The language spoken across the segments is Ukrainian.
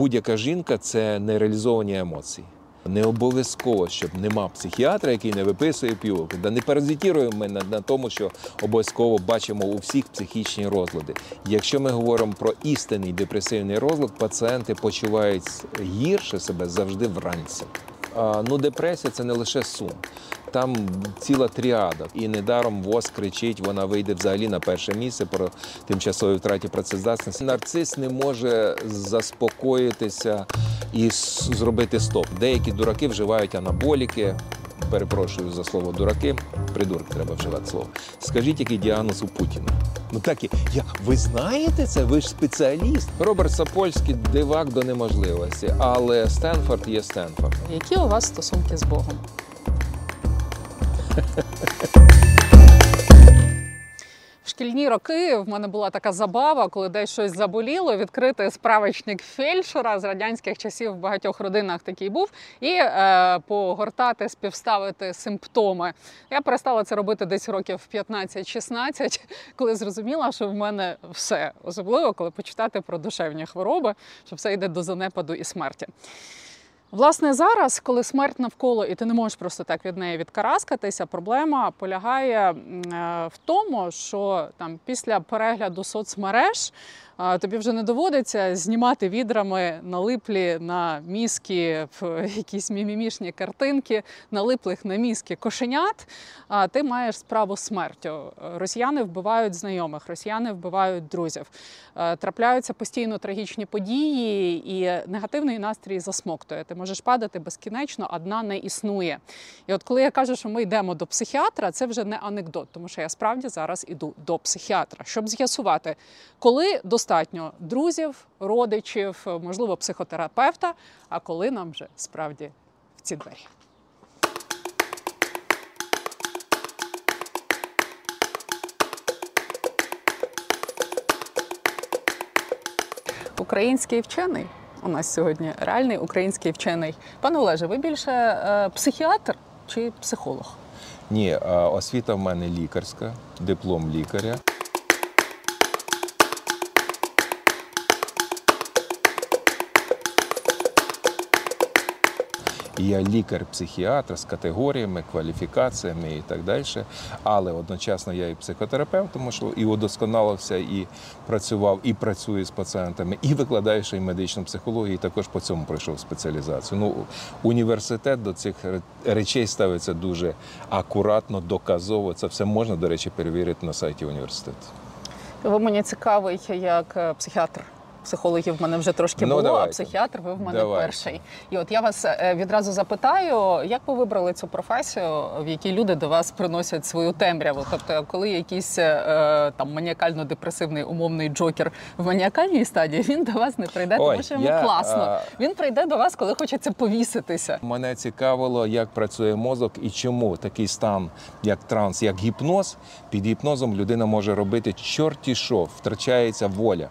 будь-яка жінка це нереалізовані емоції. Не обов'язково, щоб нема психіатра, який не виписує півок. Да не паразитіруємо ми на, на тому, що обов'язково бачимо у всіх психічні розлади. Якщо ми говоримо про істинний депресивний розлад, пацієнти почувають гірше себе завжди вранці. Ну, депресія це не лише сум. Там ціла тріада. І недаром ВОЗ кричить, вона вийде взагалі на перше місце про тимчасові втраті працездатності. Нарцис не може заспокоїтися і зробити стоп. Деякі дураки вживають анаболіки. Перепрошую за слово дураки. Придурок треба вживати слово. Скажіть, який діагноз у Путіна? Ну так і я. Ви знаєте це? Ви ж спеціаліст. Роберт Сапольський дивак до неможливості, але Стенфорд є Стенфорд. Які у вас стосунки з Богом? Шкільні роки в мене була така забава, коли десь щось заболіло, відкрити справочник фельдшера з радянських часів в багатьох родинах такий був, і е, погортати, співставити симптоми. Я перестала це робити десь років 15-16, коли зрозуміла, що в мене все, особливо коли почитати про душевні хвороби, що все йде до занепаду і смерті. Власне, зараз, коли смерть навколо, і ти не можеш просто так від неї відкараскатися, проблема полягає е, в тому, що там після перегляду соцмереж тобі вже не доводиться знімати відрами налиплі на мізки якісь мімімішні картинки, налиплих на мізки кошенят. А ти маєш справу смертю. Росіяни вбивають знайомих, росіяни вбивають друзів. Е, Трапляються постійно трагічні події, і негативний настрій засмоктує. Ти можеш падати безкінечно, а дна не існує. І от коли я кажу, що ми йдемо до психіатра, це вже не анекдот, тому що я справді зараз іду до психіатра, щоб з'ясувати, коли достатньо друзів, родичів, можливо, психотерапевта, а коли нам вже справді в ці двері. Український вчений у нас сьогодні реальний український вчений. Пане Олеже, ви більше е, психіатр чи психолог? Ні, освіта в мене лікарська, диплом лікаря. Я лікар-психіатр з категоріями, кваліфікаціями і так далі. Але одночасно я і психотерапевт, тому що і удосконалився, і працював, і працюю з пацієнтами, і викладаю ще й медичну психологію, і також по цьому пройшов спеціалізацію. Ну, університет до цих речей ставиться дуже акуратно, доказово. Це все можна, до речі, перевірити на сайті університету. Ви мені цікавий як е, психіатр. Психологів в мене вже трошки Ну, було, давайте. а психіатр ви в мене Давайте. перший. І от я вас е, відразу запитаю, як ви вибрали цю професію, в якій люди до вас приносять свою темряву? Тобто, коли якийсь е, там маніакально-депресивний умовний джокер в маніакальній стадії, він до вас не прийде, Ой, тому що йому я, класно. а, Він прийде до вас, коли хочеться повіситися. Мене цікавило, як працює мозок і чому такий стан, як транс, як гіпноз. Під гіпнозом людина може робити чорті що, втрачається воля.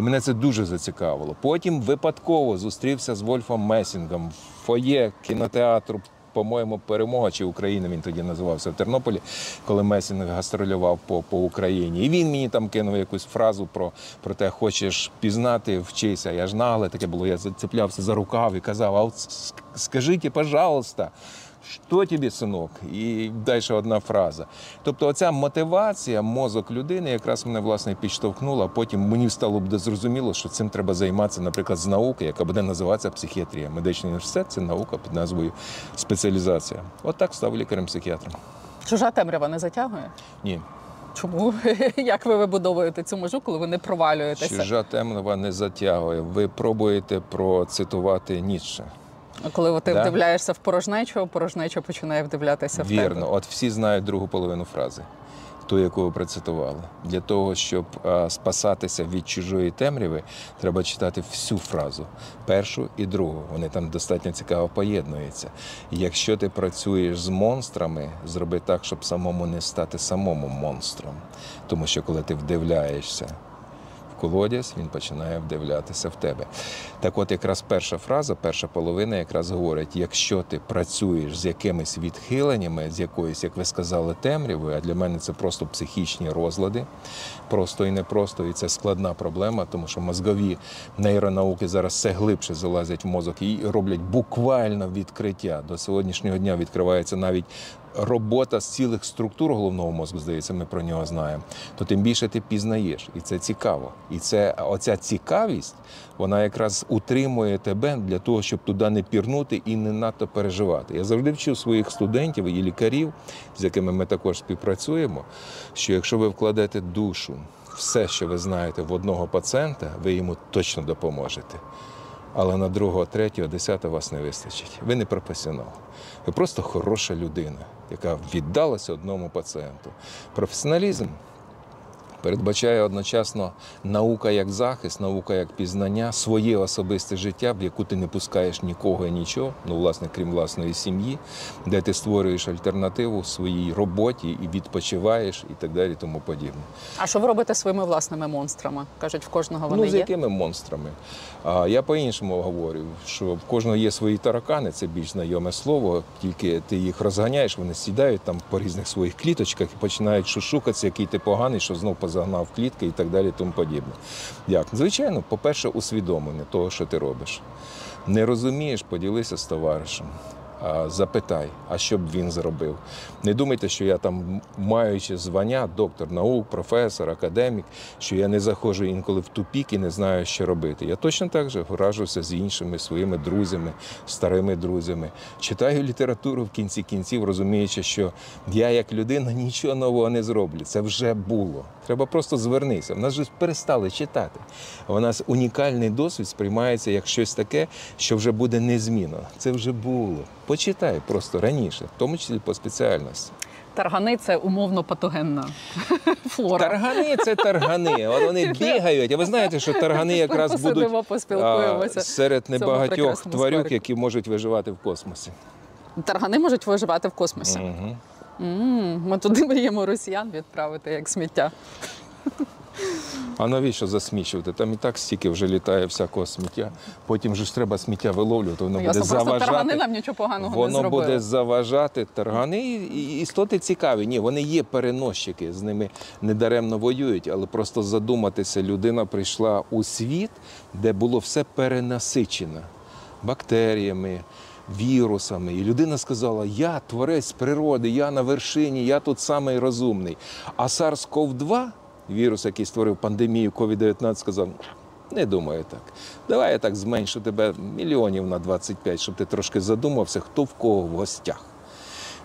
І мене це дуже зацікавило. Потім випадково зустрівся з Вольфом Месінгом в фоє кінотеатру. По-моєму, перемога чи Україна він тоді називався в Тернополі, коли Месінг гастролював по, по Україні. І він мені там кинув якусь фразу про, про те, хочеш пізнати, вчися. Я ж нагле таке було. Я зацеплявся за рукав і казав: а от скажіть, пожалуйста, що тобі, синок? І далі одна фраза. Тобто, оця мотивація, мозок людини якраз мене власне підштовхнула. Потім мені стало буде зрозуміло, що цим треба займатися, наприклад, з науки, яка буде називатися психіатрія. Медичний університет це наука під назвою спеціалізація. От так став лікарем-психіатром. Чужа темрява не затягує? Ні, Чому? Як ви вибудовуєте цю межу, коли ви не провалюєтеся? чужа темнова не затягує. Ви пробуєте процитувати Ніцше. Коли ти Да. вдивляєшся в порожнечу, порожнеча починає вдивлятися в тебе. Вірно, от всі знають другу половину фрази, ту, яку ви процитували. Для того, щоб а, спасатися від чужої темряви, треба читати всю фразу, першу і другу. Вони там достатньо цікаво поєднуються. І Якщо ти працюєш з монстрами, зроби так, щоб самому не стати самому монстром. Тому що коли ти вдивляєшся колодязь, він починає вдивлятися в тебе. Так от якраз перша фраза, перша половина якраз говорить: якщо ти працюєш з якимись відхиленнями, з якоюсь, як ви сказали, темрявою, а для мене це просто психічні розлади, просто і непросто, і це складна проблема, тому що мозгові нейронауки зараз все глибше залазять в мозок і роблять буквально відкриття. До сьогоднішнього дня відкривається навіть робота з цілих структур головного мозку, здається, ми про нього знаємо, то тим більше ти пізнаєш. І це цікаво. І це оця цікавість, вона якраз утримує тебе для того, щоб туди не пірнути і не надто переживати. Я завжди вчу своїх студентів і лікарів, з якими ми також співпрацюємо, що якщо ви вкладете душу, все, що ви знаєте в одного пацієнта, ви йому точно допоможете. Але на другого, третього, десятого вас не вистачить. Ви не професіонал. Ви просто хороша людина, яка віддалася одному пацієнту. Професіоналізм передбачає одночасно наука як захист, наука як пізнання, своє особисте життя, в яку ти не пускаєш нікого і нічого, ну, власне, крім власної сім'ї, де ти створюєш альтернативу своїй роботі і відпочиваєш, і так далі, тому подібне. А що ви робите своїми власними монстрами? Кажуть, в кожного вони ну, з є. якими монстрами? А я по-іншому говорю, що в кожного є свої таракани, це більш знайоме слово, тільки ти їх розганяєш, вони сідають там по різних своїх кліточках і починають шушукатися, який ти поганий, що знов позагнав клітки і так далі, тому подібне. Як? Звичайно, по-перше, усвідомлення того, що ти робиш. Не розумієш, поділися з товаришем. Запитай, а що б він зробив. Не думайте, що я там, маючи звання, доктор наук, професор, академік, що я не заходжу інколи в тупік і не знаю, що робити. Я точно так же вражуся з іншими своїми друзями, старими друзями. Читаю літературу в кінці кінців, розуміючи, що я як людина нічого нового не зроблю. Це вже було. Треба просто звернися. В нас же перестали читати. У нас унікальний досвід сприймається як щось таке, що вже буде незмінно. Це вже було. Почитай просто раніше, в тому числі по спеціальності. Таргани це умовно патогенна флора. Таргани це таргани. От вони бігають. А ви знаєте, що таргани якраз будуть поспілкуємося. а, серед небагатьох тварюк, які можуть виживати в космосі. Таргани можуть виживати в космосі. Угу. М, Ми туди мріємо росіян відправити як сміття. А навіщо засмічувати? Там і так стільки вже літає всякого сміття. Потім же ж треба сміття виловлювати, воно Ну, буде просто таргани нам нічого поганого не Воно зробили. буде заважати таргани. І Істоти цікаві. Ні, вони є переносчики, з ними недаремно воюють, але просто задуматися, людина прийшла у світ, де було все перенасичено бактеріями. Вірусами, і людина сказала: Я творець природи, я на вершині, я тут самий розумний. А SARS-CoV-2, вірус, який створив пандемію COVID-19, сказав: не думаю так. Давай я так зменшу тебе мільйонів на 25, щоб ти трошки задумався, хто в кого в гостях.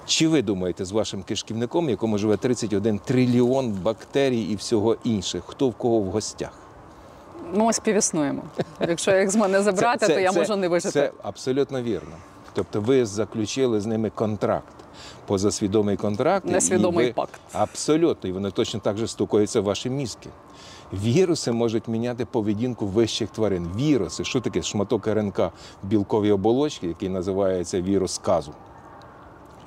Чи ви думаєте з вашим кишківником, в якому живе 31 трильйон бактерій і всього інших, хто в кого в гостях? Ми співіснуємо. Якщо їх з мене забрати, то я можу не вижити. Це абсолютно вірно. Тобто ви заключили з ними контракт, позасвідомий контракт. і Несвідомий ви- пакт. Абсолютно. І вони точно так же стукаються в ваші мізки. Віруси можуть міняти поведінку вищих тварин. Віруси, що таке шматок РНК в білковій оболочці, який називається вірус сказу.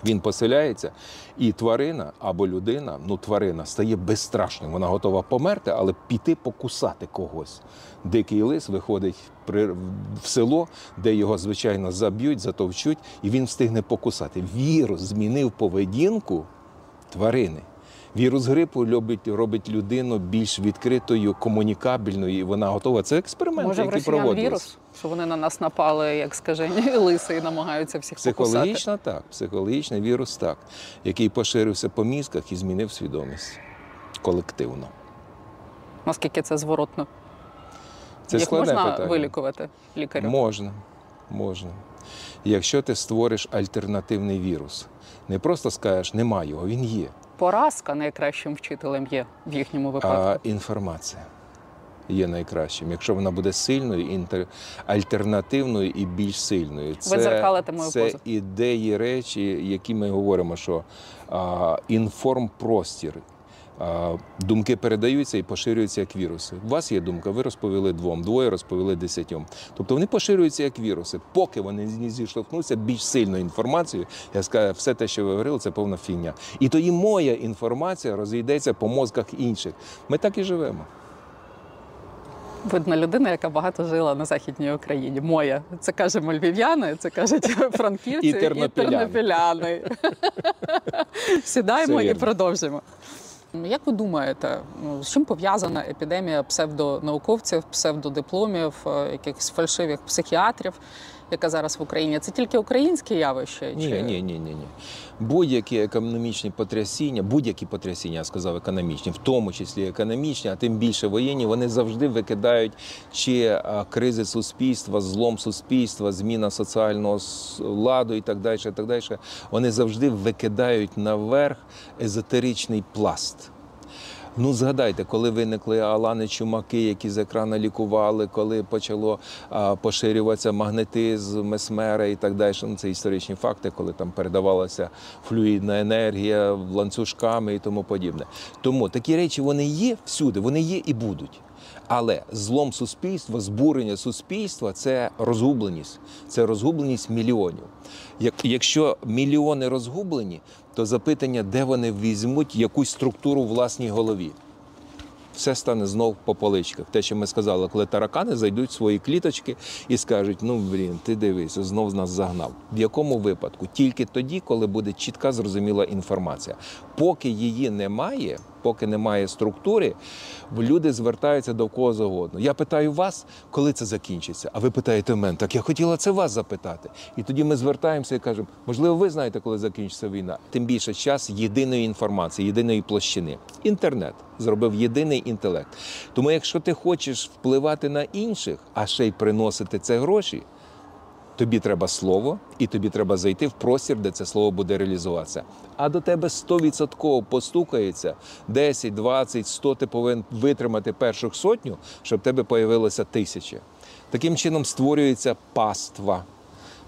Він поселяється, і тварина або людина, ну тварина стає безстрашним. Вона готова померти, але піти покусати когось. Дикий лис виходить в село, де його, звичайно, заб'ють, затовчуть, і він встигне покусати. Вірус змінив поведінку тварини. Вірус грипу робить, робить людину більш відкритою, комунікабельною, і вона готова. Це експерименти, Може, які проводились. вірус, що вони на нас напали, як скажені лиси, і намагаються всіх покусати. Психологічно так, психологічний вірус так, який поширився по мізках і змінив свідомість колективно. Наскільки це зворотно? Це складне можна питання. вилікувати лікарю? Можна, можна. Якщо ти створиш альтернативний вірус, не просто скажеш, нема його, він є. Поразка найкращим вчителем є в їхньому випадку. А інформація є найкращим. Якщо вона буде сильною, інтер... альтернативною і більш сильною. Це, дзеркалите мою це позу. ідеї, речі, які ми говоримо, що а, інформпростір. Думки передаються і поширюються як віруси. У вас є думка, ви розповіли двом, двоє розповіли десятьом. Тобто вони поширюються як віруси. Поки вони не зіштовхнуться більш сильною інформацією, я скажу, все те, що ви говорили, це повна фігня. І тоді моя інформація розійдеться по мозках інших. Ми так і живемо. Видно людина, яка багато жила на західній Україні. Моя. Це кажемо львів'яни, це кажуть франківці І тернопіляни. тернопіляни. Сідаємо і продовжимо. Як ви думаєте, ну, з чим пов'язана епідемія псевдонауковців, псевдодипломів, е, якихось фальшивих психіатрів, яка зараз в Україні? Це тільки українське явище? Ні, ні, ні, ні, ні. Будь-які економічні потрясіння, будь-які потрясіння, я сказав, економічні, в тому числі економічні, а тим більше воєнні, вони завжди викидають чи кризи суспільства, злом суспільства, зміна соціального ладу і так далі. І так далі. Вони завжди викидають наверх езотеричний пласт. Ну, згадайте, коли виникли алани чумаки, які з екрана лікували, коли почало а, поширюватися магнетизм, месмера і так далі. Ну, це історичні факти, коли там передавалася флюїдна енергія ланцюжками і тому подібне. Тому такі речі вони є всюди, вони є і будуть. Але злом суспільства, збурення суспільства це розгубленість, це розгубленість мільйонів. Якщо мільйони розгублені, то запитання, де вони візьмуть якусь структуру в власній голові. Все стане знов по поличках. Те, що ми сказали, коли таракани зайдуть в свої кліточки і скажуть: ну блін, ти дивись, знов нас загнав. В якому випадку? Тільки тоді, коли буде чітка зрозуміла інформація. Поки її немає, поки немає структури, люди звертаються до кого завгодно. Я питаю вас, коли це закінчиться. А ви питаєте мене, так я хотіла це вас запитати. І тоді ми звертаємося і кажемо, можливо, ви знаєте, коли закінчиться війна. Тим більше час єдиної інформації, єдиної площини. Інтернет зробив єдиний інтелект. Тому, якщо ти хочеш впливати на інших, а ще й приносити це гроші. Тобі треба слово, і тобі треба зайти в простір, де це слово буде реалізуватися. А до тебе 100% постукається 10, 20, 100 ти повинен витримати перших сотню, щоб в тебе появилося тисяча. Таким чином створюється паства.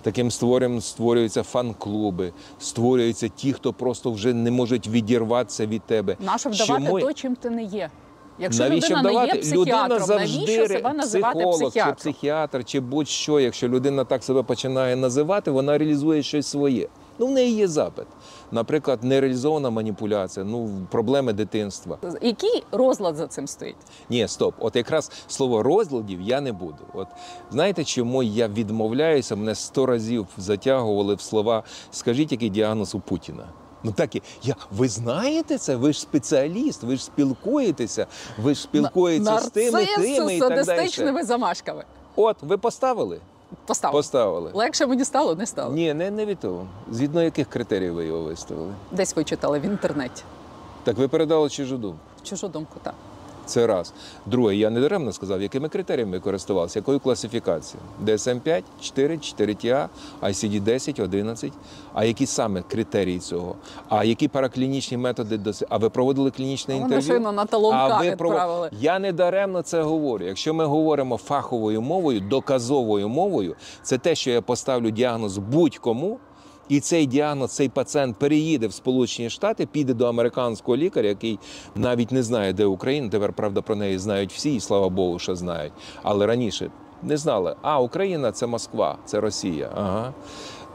Таким створюємо створюються фан-клуби, створюються ті, хто просто вже не можуть відірватися від тебе. Нащо вдавати Чому? то, чим ти не є? Якщо навіщо людина вдавати? не є психіатром, людина завжди навіщо себе називати психолог, чи психіатр, чи будь-що. Якщо людина так себе починає називати, вона реалізує щось своє. Ну, в неї є запит. Наприклад, нереалізована маніпуляція, ну проблеми дитинства. Який розлад за цим стоїть? Ні, стоп. От якраз слово розладів я не буду. От знаєте, чому я відмовляюся? Мене сто разів затягували в слова. Скажіть, який діагноз у Путіна? Ну так і я. Ви знаєте це? Ви ж спеціаліст, ви ж спілкуєтеся, ви ж спілкуєтеся з тими, тими і так далі. садистичними замашками. От, ви поставили? Поставили. Поставили. Легше мені стало, не стало. Ні, не, не від того. Згідно яких критеріїв ви його виставили? Десь ви читали в інтернеті. Так ви передали чужу думку. Чужу думку, так. Це раз. Друге, я не даремно сказав, якими критеріями ви користувалися, якою класифікацією? DSM-5, 4, 4TA, ICD-10, 11. А які саме критерії цього? А які параклінічні методи доси? А ви проводили клінічне А вони інтерв'ю? на талонка ви відправили. Я не даремно це говорю. Якщо ми говоримо фаховою мовою, доказовою мовою, це те, що я поставлю діагноз будь-кому. І цей діагноз, цей пацієнт переїде в Сполучені Штати, піде до американського лікаря, який навіть не знає, де Україна. Тепер правда про неї знають всі, і слава Богу, що знають. Але раніше не знали. А Україна це Москва, це Росія. Ага.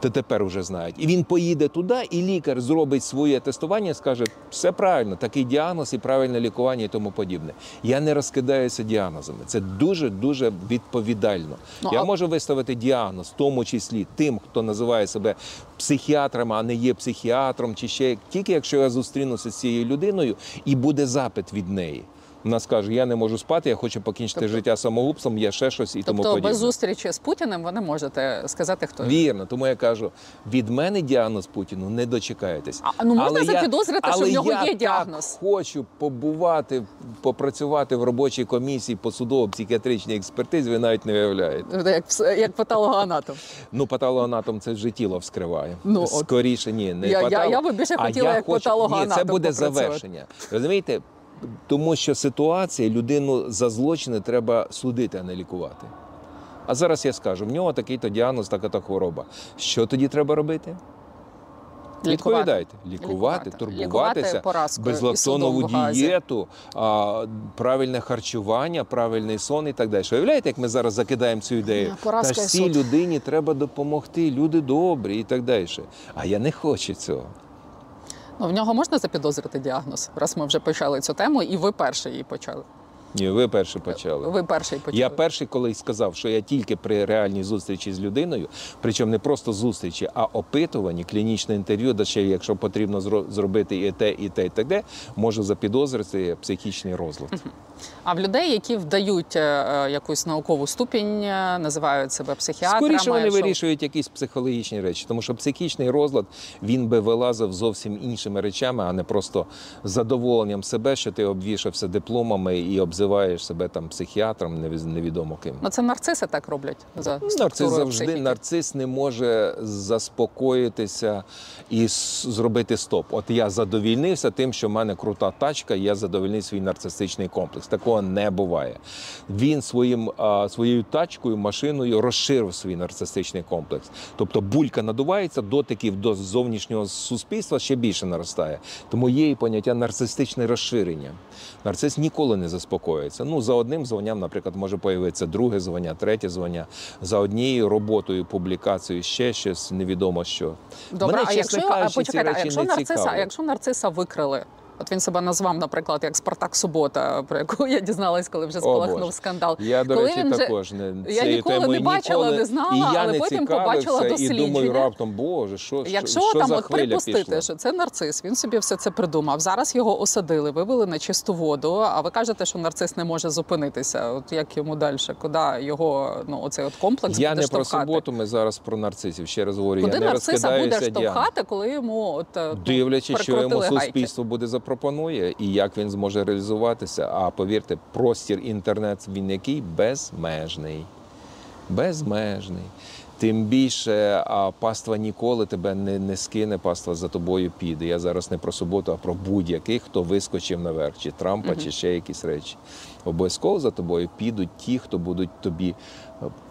То тепер вже знають. І він поїде туди, і лікар зробить своє тестування скаже, все правильно, такий діагноз і правильне лікування і тому подібне. Я не розкидаюся діагнозами. Це дуже дуже відповідально. Ну, я а- можу виставити діагноз, в тому числі тим, хто називає себе психіатром, а не є психіатром, чи ще тільки якщо я зустрінуся з цією людиною і буде запит від неї. Вона скаже: я не можу спати, я хочу покінчити Тобто- життя самогубством, я ще щось і тому Тобто подібне. без зустрічі з Путіним ви не можете сказати, хто. Вірно, тому я кажу, від мене діагноз Путіну не дочекаєтесь. А, ну, можна я- запідозрити, що в нього я є так діагноз? хочу побувати, попрацювати в робочій комісії по судово-психіатричній експертизі, ви навіть не уявляєте. Як, пс- як патологоанатом. Ну, патологоанатом це вже тіло вскриває. Ну. Скоріше, ні, не Я- я- патолог- я би більше хотіла, я як хочу- патологоанатом Ні, це буде попрацювати. завершення. Розумієте? Тому що ситуація людину за злочини треба судити, а не лікувати. А зараз я скажу: в нього такий-то діагноз, така-то хвороба. Що тоді треба робити? Відповідайте, лікувати, Лікувати. турбуватися, Лікувати безлактонову дієту, а, правильне харчування, правильний сон і так далі. Уявляєте, як ми зараз закидаємо цю ідею? Поразка Та ж цій людині треба допомогти, люди добрі і так далі. А я не хочу цього. Ну, в нього можна запідозрити діагноз, раз ми вже почали цю тему, і ви перші її почали. Ні, ви перші почали. Ви перший почали. Я перший, коли сказав, що я тільки при реальній зустрічі з людиною, причому не просто зустрічі, а опитуванні, клінічне інтерв'ю, де ще якщо потрібно зро- зробити і те, і те, і так де, можу запідозрити психічний розлад. А в людей, які вдають е, е, якусь наукову ступінь, е, називають себе психіатрами. Скоріше вони що- вирішують якісь психологічні речі, тому що психічний розлад він би вилазив зовсім іншими речами, а не просто задоволенням себе, що ти обвішався дипломами і обзиваєш себе там психіатром, невідомо ким. Ну, це нарциси так роблять за Нарцис завжди психіки. нарцис не може заспокоїтися і зробити стоп. От я задовільнився тим, що в мене крута тачка, і я задовільнив свій нарцистичний комплекс. Такого не буває. Він своїм своєю тачкою, машиною розширив свій нарцистичний комплекс. Тобто булька надувається, дотиків до зовнішнього суспільства ще більше наростає. Тому є і поняття нарцистичне розширення. Нарцис ніколи не заспокоїться. Ну, за одним званням, наприклад, може появитися друге звання, третє звання. За однією роботою, публікацією, ще щось невідомо що. Добре, Мене, а якщо, а, кажучи, почекайте, а якщо нарциса, а якщо нарциса викрили? От він себе назвав, наприклад, як Спартак Субота, про яку я дізналась, коли вже спалахнув скандал. Я, до Коли речі, він також не Я ніколи темою не бачила, ніколи- не знала, і я але не потім побачила цікавився, І думаю, раптом, боже, що, Якщо що, там за от припустити, пішла? що це нарцис, він собі все це придумав. Зараз його осадили, вивели на чисту воду. А ви кажете, що нарцис не може зупинитися. От як йому далі? Куди його ну оцей от комплекс Я буде не про штовхати? суботу, ми зараз про нарцисів. Ще раз говорю, Куди я не нарциса буде штовхати, коли йому от е, ну, Дивлячись, що йому суспільство буде запропонує і як він зможе реалізуватися. А повірте, простір інтернет він який безмежний. Безмежний. Тим більше а паства ніколи тебе не, не скине, паства за тобою піде. Я зараз не про суботу, а про будь-яких, хто вискочив наверх, чи Трампа, чи ще якісь речі. Обов'язково за тобою підуть ті, хто будуть тобі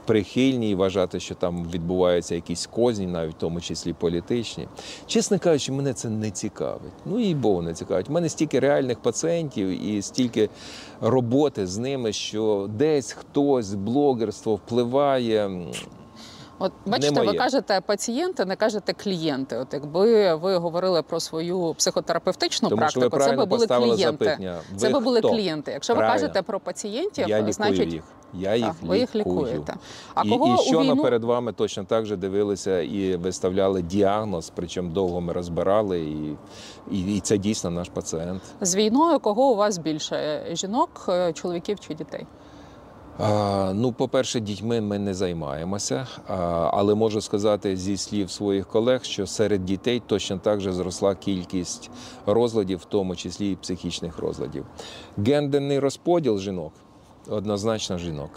прихильні і вважати, що там відбуваються якісь козні, навіть в тому числі політичні. Чесно кажучи, мене це не цікавить. Ну і Богу не цікавить. У мене стільки реальних пацієнтів і стільки роботи з ними, що десь хтось блогерство впливає. От бачите, ви моє. кажете пацієнти, не кажете клієнти. От якби ви говорили про свою психотерапевтичну Тому що ви практику, це би були клієнти. запитання. Це би були хто? клієнти. Якщо ви кажете про пацієнтів, Я значить їх. Я їх так, ви їх лікуєте. А і, кого і щойно війну перед вами точно так же дивилися і виставляли діагноз, причому довго ми розбирали, і, і, і це дійсно наш пацієнт. з війною кого у вас більше жінок, е, чоловіків чи дітей? Ну, по-перше, дітьми ми не займаємося, але можу сказати зі слів своїх колег, що серед дітей точно так же зросла кількість розладів, в тому числі і психічних розладів. Гендерний розподіл жінок однозначно жінок.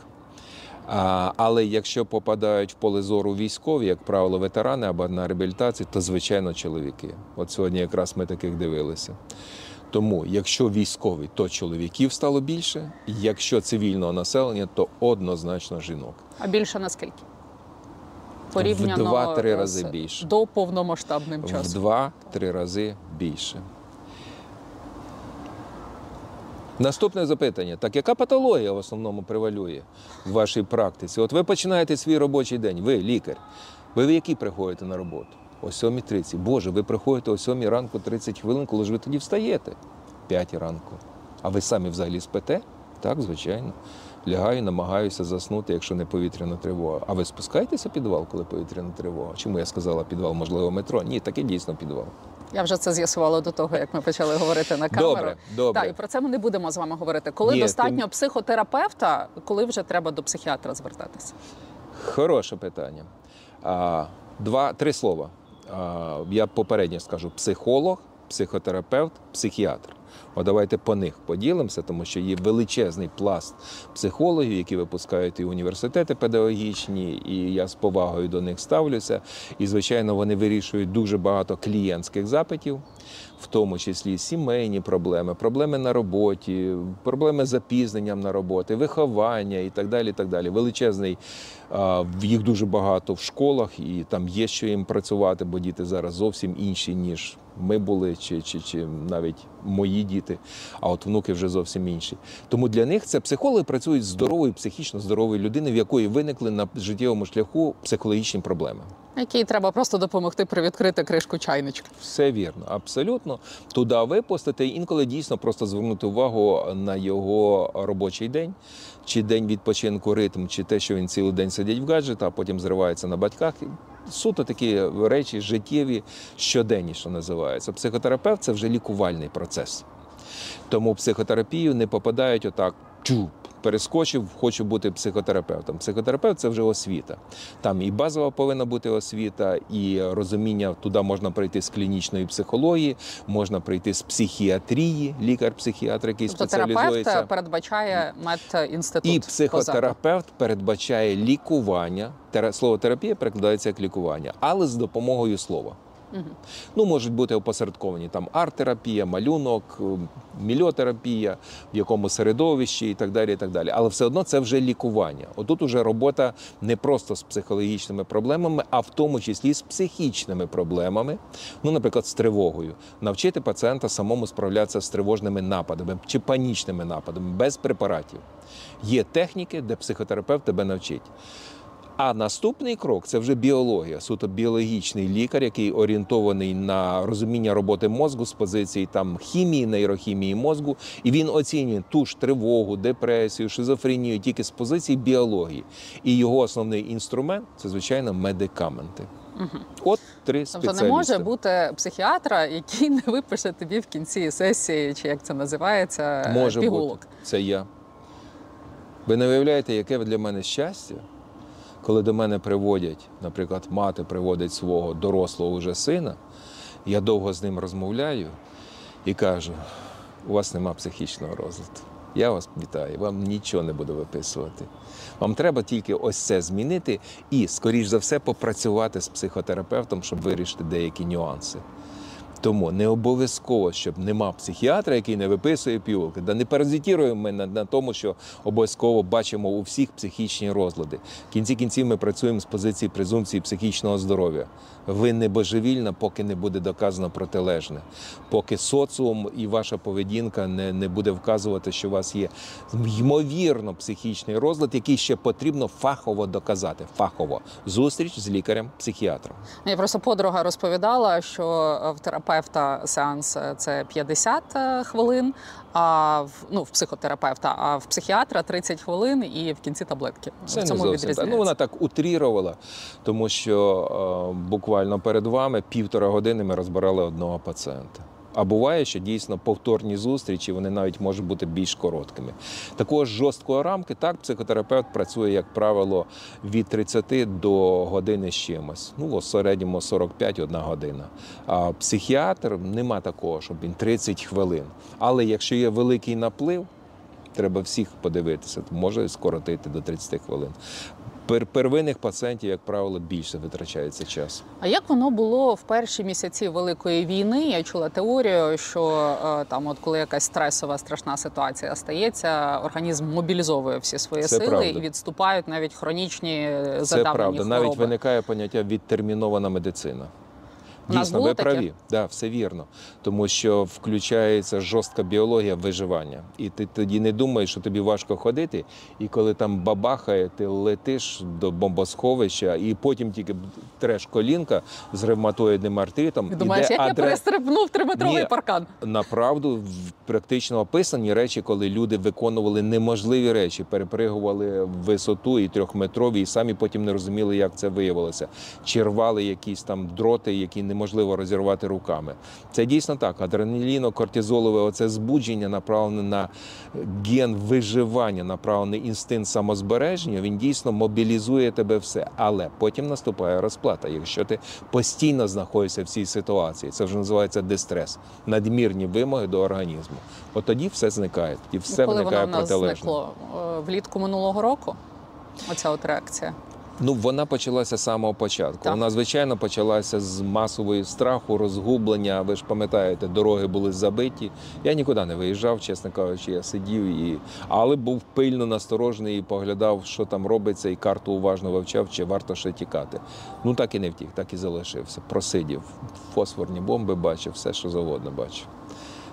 Але якщо попадають в поле зору військові, як правило, ветерани або на реабілітації, то звичайно чоловіки. От сьогодні якраз ми таких дивилися. Тому, якщо військовий, то чоловіків стало більше. Якщо цивільного населення, то однозначно жінок. А більше наскільки? Порівняно В два-три рази більше. до повномасштабним В часом. два-три рази більше. Наступне запитання: так яка патологія в основному превалює в вашій практиці? От ви починаєте свій робочий день, ви лікар. Ви в який приходите на роботу? О 7.30. Боже, ви приходите о 7 ранку 30 хвилин, коли ж ви тоді встаєте? 5 ранку. А ви самі взагалі спите? Так, звичайно. Лягаю, намагаюся заснути, якщо не повітряна тривога. А ви спускаєтеся в підвал, коли повітряна тривога? Чому я сказала підвал, можливо, метро? Ні, таке дійсно підвал. Я вже це з'ясувала до того, як ми почали говорити на камеру. Добре, добре. Так, і про це ми не будемо з вами говорити. Коли Ні, достатньо тим- психотерапевта, коли вже треба до психіатра звертатися? Хороше питання. А, два, три слова. Я попередньо скажу: психолог, психотерапевт, психіатр. О, давайте по них поділимося, тому що є величезний пласт психологів, які випускають і університети педагогічні, і я з повагою до них ставлюся. І, звичайно, вони вирішують дуже багато клієнтських запитів, в тому числі сімейні проблеми, проблеми на роботі, проблеми з запізненням на роботи, виховання і так далі. І так далі. Величезний їх дуже багато в школах, і там є що їм працювати, бо діти зараз зовсім інші, ніж ми були, чи, чи, чи навіть мої діти, а от внуки вже зовсім інші. Тому для них це психологи працюють з здоровою, психічно здоровою людиною, в якої виникли на життєвому шляху психологічні проблеми. Якій треба просто допомогти привідкрити кришку чайничка. Все вірно, абсолютно. Туди випустити, інколи дійсно просто звернути увагу на його робочий день, чи день відпочинку, ритм, чи те, що він цілий день сидить в гаджет, а потім зривається на батьках. Суто такі речі життєві, щоденні, що називається. Психотерапевт це вже лікувальний процес. Тому психотерапію не попадають отак. Чу, перескочив, хочу бути психотерапевтом. Психотерапевт це вже освіта. Там і базова повинна бути освіта, і розуміння туди можна прийти з клінічної психології, можна прийти з психіатрії, лікар-психіатр, який Тобто терапевт передбачає медінститут. І психотерапевт передбачає лікування. Слово терапія перекладається як лікування, але з допомогою слова. Ну, можуть бути опосередковані там арт-терапія, малюнок, мільотерапія, в якому середовищі і так далі. і так далі. Але все одно це вже лікування. Отут уже робота не просто з психологічними проблемами, а в тому числі з психічними проблемами. Ну, наприклад, з тривогою. Навчити пацієнта самому справлятися з тривожними нападами чи панічними нападами без препаратів. Є техніки, де психотерапевт тебе навчить. А наступний крок це вже біологія, суто біологічний лікар, який орієнтований на розуміння роботи мозку з позиції там хімії, нейрохімії мозку, і він оцінює ту ж тривогу, депресію, шизофренію тільки з позиції біології. І його основний інструмент це звичайно медикаменти. Мгм. От три Тобто не може бути психіатра, який не випише тобі в кінці сесії, чи як це називається, Може пігулок. бути. Це я. Ви не уявляєте, яке для мене щастя, коли до мене приводять, наприклад, мати приводить свого дорослого уже сина, я довго з ним розмовляю і кажу: у вас нема психічного розладу. Я вас вітаю, вам нічого не буду виписувати. Вам треба тільки ось це змінити і, скоріш за все, попрацювати з психотерапевтом, щоб вирішити деякі нюанси. Тому не обов'язково, щоб нема психіатра, який не виписує пігулки. Да не паразитіруємо ми на, на тому, що обов'язково бачимо у всіх психічні розлади. В кінці кінців ми працюємо з позиції презумпції психічного здоров'я. Ви не божевільна, поки не буде доказано протилежне, поки соціум і ваша поведінка не, не буде вказувати, що у вас є ймовірно психічний розлад, який ще потрібно фахово доказати. Фахово зустріч з лікарем-психіатром. Мені просто подруга розповідала, що е, в терапевта сеанс е, це 50 е, хвилин, а в ну в психотерапевта, а в психіатра 30 хвилин і в кінці таблетки. Це в не цьому зовсім так. Ну вона так утрірувала, тому що е, буквально перед вами півтора години ми розбирали одного пацієнта. А буває, що дійсно повторні зустрічі вони навіть можуть бути більш короткими. Такого ж жорсткої рамки, так, психотерапевт працює, як правило, від 30 до години з чимось. Ну, в середньому 45 одна година. А психіатр нема такого, щоб він 30 хвилин. Але якщо є великий наплив, треба всіх подивитися, то може скоротити до 30 хвилин. Пер- первинних пацієнтів, як правило, більше витрачається час. А як воно було в перші місяці великої війни? Я чула теорію, що е, там, от коли якась стресова страшна ситуація стається, організм мобілізовує всі свої Це сили правда. і відступають навіть хронічні е, Це правда. хвороби. Навіть виникає поняття відтермінована медицина. У нас Дійсно, було ви таке? праві, да, все вірно. Тому що включається жорстка біологія виживання. І ти тоді не думаєш, що тобі важко ходити. І коли там бабахає, ти летиш до бомбосховища, і потім тільки треш колінка з ревматоїдним артритом. Ти думаєш, іде як я перестрибнув триметровий паркан? Направду в- практично описані речі, коли люди виконували неможливі речі, перепригували в висоту і трьохметрові, і самі потім не розуміли, як це виявилося. Чи рвали якісь там дроти, які неможливо розірвати руками. Це дійсно так. Адреналіно, кортизолове оце збудження направлене на ген виживання, направлений інстинкт самозбереження. Він дійсно мобілізує тебе все. Але потім наступає розплата. Якщо ти постійно знаходишся в цій ситуації, це вже називається дистрес, надмірні вимоги до організму. От тоді все зникає, тоді все Коли воно виникає в нас протилежне. зникло Е, влітку минулого року. Оця от реакція. Ну, вона почалася з самого початку. Так. Вона, звичайно, почалася з масової страху, розгублення. Ви ж пам'ятаєте, дороги були забиті. Я нікуди не виїжджав, чесно кажучи, я сидів і. Але був пильно насторожений і поглядав, що там робиться, і карту уважно вивчав, чи варто ще тікати. Ну так і не втік, так і залишився. Просидів. Фосфорні бомби бачив, все, що завгодно бачив.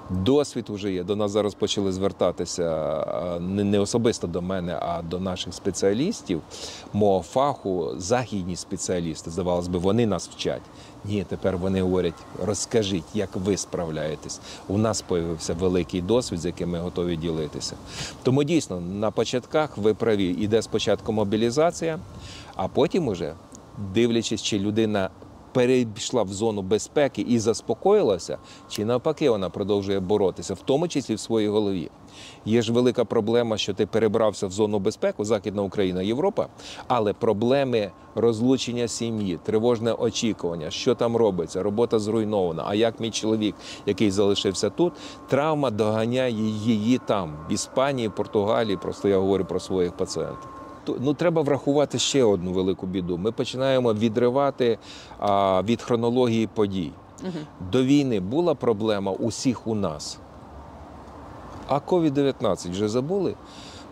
Досвід вже є. До нас зараз почали звертатися не, не особисто до мене, а до наших спеціалістів мого фаху, західні спеціалісти. Здавалось би, вони нас вчать. Ні, тепер вони говорять: розкажіть, як ви справляєтесь. У нас появився великий досвід, з яким ми готові ділитися. Тому дійсно на початках ви праві, іде спочатку мобілізація, а потім уже дивлячись, чи людина перейшла в зону безпеки і заспокоїлася, чи навпаки вона продовжує боротися, в тому числі в своїй голові. Є ж велика проблема, що ти перебрався в зону безпеки, Західна Україна, Європа, але проблеми розлучення сім'ї, тривожне очікування, що там робиться, робота зруйнована. А як мій чоловік, який залишився тут, травма доганяє її там, в Іспанії, Португалії. Просто я говорю про своїх пацієнтів. Ну, треба врахувати ще одну велику біду. Ми починаємо відривати а, від хронології подій. До війни була проблема усіх у нас. А COVID-19 вже забули?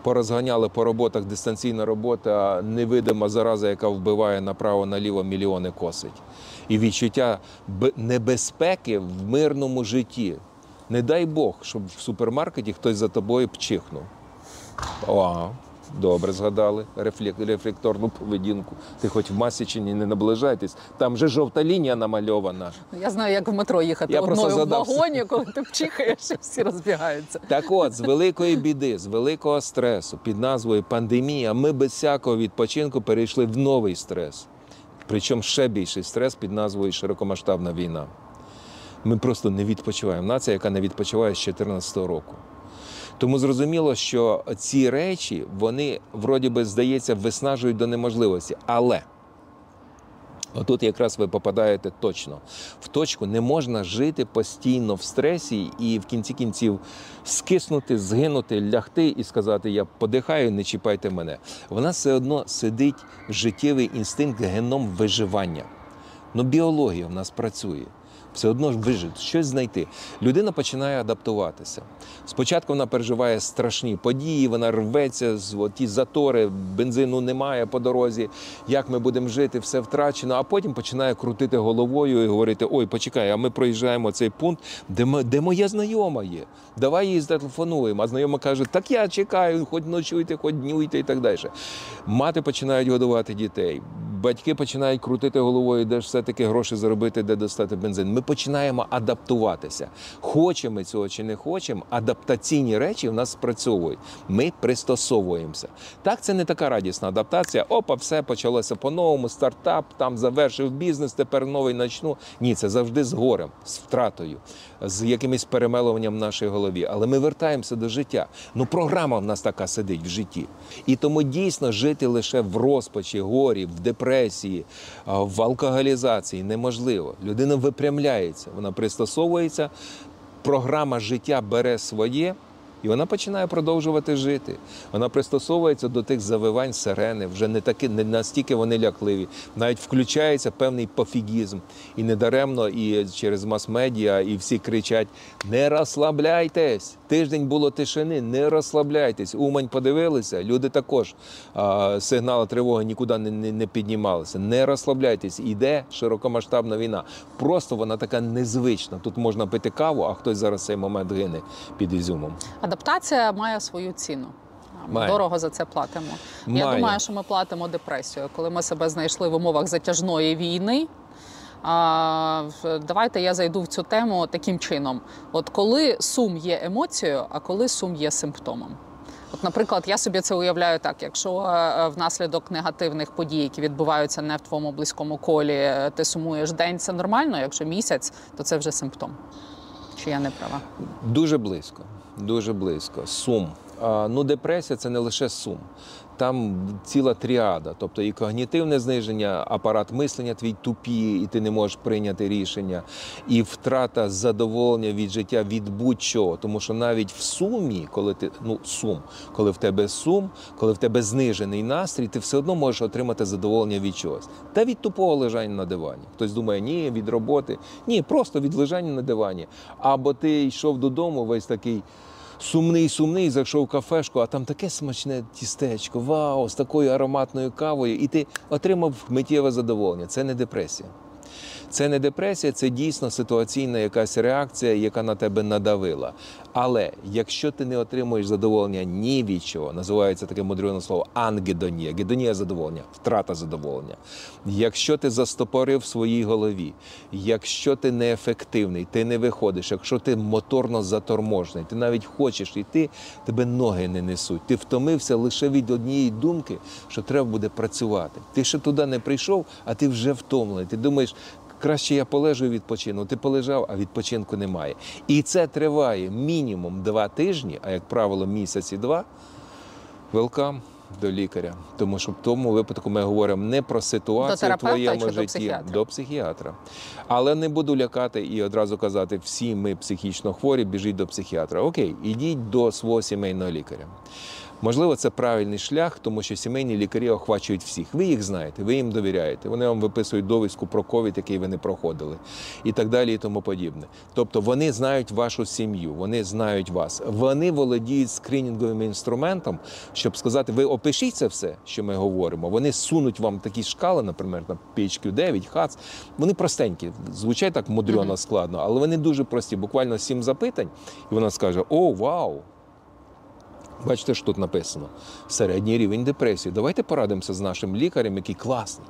Порозганяли по роботах дистанційна робота, невидима зараза, яка вбиває направо-наліво мільйони косить. І відчуття небезпеки в мирному житті. Не дай Бог, щоб в супермаркеті хтось за тобою пчихнув. О, добре згадали рефлек- рефлекторну поведінку. Ти хоч в Масічині не наближайтесь, там же жовта лінія намальована. Я знаю, як в метро їхати Я одною в вагоні, коли ти вчихаєш, і всі розбігаються. Так от, з великої біди, з великого стресу під назвою пандемія, ми без всякого відпочинку перейшли в новий стрес. Причому ще більший стрес під назвою широкомасштабна війна. Ми просто не відпочиваємо. Нація, яка не відпочиває з 2014 року. Тому зрозуміло, що ці речі, вони, вроді би, здається, виснажують до неможливості. Але Отут якраз ви попадаєте точно в точку. Не можна жити постійно в стресі і в кінці кінців скиснути, згинути, лягти і сказати: Я подихаю, не чіпайте мене. Вона все одно сидить в життєвий інстинкт, геном виживання. Ну, біологія в нас працює. Все одно ж вижити, щось знайти. Людина починає адаптуватися. Спочатку вона переживає страшні події, вона рветься з ті затори, бензину немає по дорозі. Як ми будемо жити, все втрачено. А потім починає крутити головою і говорити: Ой, почекай, а ми проїжджаємо цей пункт, де, де моя знайома є. Давай їй зателефонуємо. А знайома каже: Так я чекаю, хоч ночуйте, хоч днюйте і так далі. Мати починають годувати дітей. Батьки починають крутити головою, де ж все-таки гроші заробити, де достати бензин. Ми починаємо адаптуватися. Хочемо цього чи не хочемо, адаптаційні речі в нас спрацьовують. Ми пристосовуємося. Так, це не така радісна адаптація. Опа, все почалося по-новому, стартап, там завершив бізнес, тепер новий начну. Ні, це завжди з горем, з втратою, з якимось перемелуванням в нашій голові. Але ми вертаємося до життя. Ну, програма в нас така сидить в житті. І тому дійсно жити лише в розпачі, горі, в депресії, в алкоголізації неможливо. Людина випрямляється, вона пристосовується, програма життя бере своє. І вона починає продовжувати жити. Вона пристосовується до тих завивань сирени, вже не таки не настільки вони лякливі. Навіть включається певний пофігізм. І недаремно, і через мас-медіа, і всі кричать: не розслабляйтесь! Тиждень було тишини, не розслабляйтесь. Умань подивилися, люди також а, сигнали тривоги нікуди не, не, не піднімалися. Не розслабляйтесь, іде широкомасштабна війна. Просто вона така незвична. Тут можна пити каву, а хтось зараз цей момент гине під ізюмом. Адаптація має свою ціну. Ми Має. дорого за це платимо. Я думаю, що ми платимо депресію, коли ми себе знайшли в умовах затяжної війни. А, давайте я зайду в цю тему таким чином: от коли сум є емоцією, а коли сум є симптомом. От, наприклад, я собі це уявляю так: якщо е, внаслідок негативних подій, які відбуваються не в твоєму близькому колі, е, ти сумуєш день, це нормально. Якщо місяць, то це вже симптом. Чи я не права? Дуже близько. Дуже близько. Сум. Ну, депресія це не лише сум. Там ціла тріада, тобто і когнітивне зниження, апарат мислення твій тупіє, і ти не можеш прийняти рішення, і втрата задоволення від життя від будь-чого. Тому що навіть в сумі, коли ти ну сум, коли в тебе сум, коли в тебе знижений настрій, ти все одно можеш отримати задоволення від чогось. Та від тупого лежання на дивані. Хтось думає, ні, від роботи. Ні, просто від лежання на дивані. Або ти йшов додому, весь такий. Сумний, сумний, зайшов в кафешку, а там таке смачне тістечко, вау, з такою ароматною кавою, і ти отримав миттєве задоволення. Це не депресія. Це не депресія, це дійсно ситуаційна якась реакція, яка на тебе надавила. Але якщо ти не отримуєш задоволення ні від чого, називається таке мудрене слово ангедонія, гедонія задоволення, втрата задоволення. Якщо ти застопорив в своїй голові, якщо ти неефективний, ти не виходиш, якщо ти моторно заторможений, ти навіть хочеш йти, тебе ноги не несуть. Ти втомився лише від однієї думки, що треба буде працювати. Ти ще туди не прийшов, а ти вже втомлений. Ти думаєш. Краще я полежу і відпочину. Ти полежав, а відпочинку немає. І це триває мінімум два тижні, а як правило, місяць і два. Велкам до лікаря. Тому що в тому випадку ми говоримо не про ситуацію в твоєму чи до житті, психіатра? до психіатра. Але не буду лякати і одразу казати, всі ми психічно хворі, біжіть до психіатра. Окей, ідіть до свого сімейного лікаря. Можливо, це правильний шлях, тому що сімейні лікарі охвачують всіх. Ви їх знаєте, ви їм довіряєте. Вони вам виписують довідку про ковід, який ви не проходили, і так далі, і тому подібне. Тобто вони знають вашу сім'ю, вони знають вас. Вони володіють скринінговим інструментом, щоб сказати, ви опишіть це все, що ми говоримо. Вони сунуть вам такі шкали, наприклад, на PHQ-9, ХАЦ. Вони простенькі, звучать так мудрено складно, але вони дуже прості. Буквально сім запитань, і вона скаже: О, вау! Бачите, що тут написано? Середній рівень депресії. Давайте порадимося з нашим лікарем, який класний.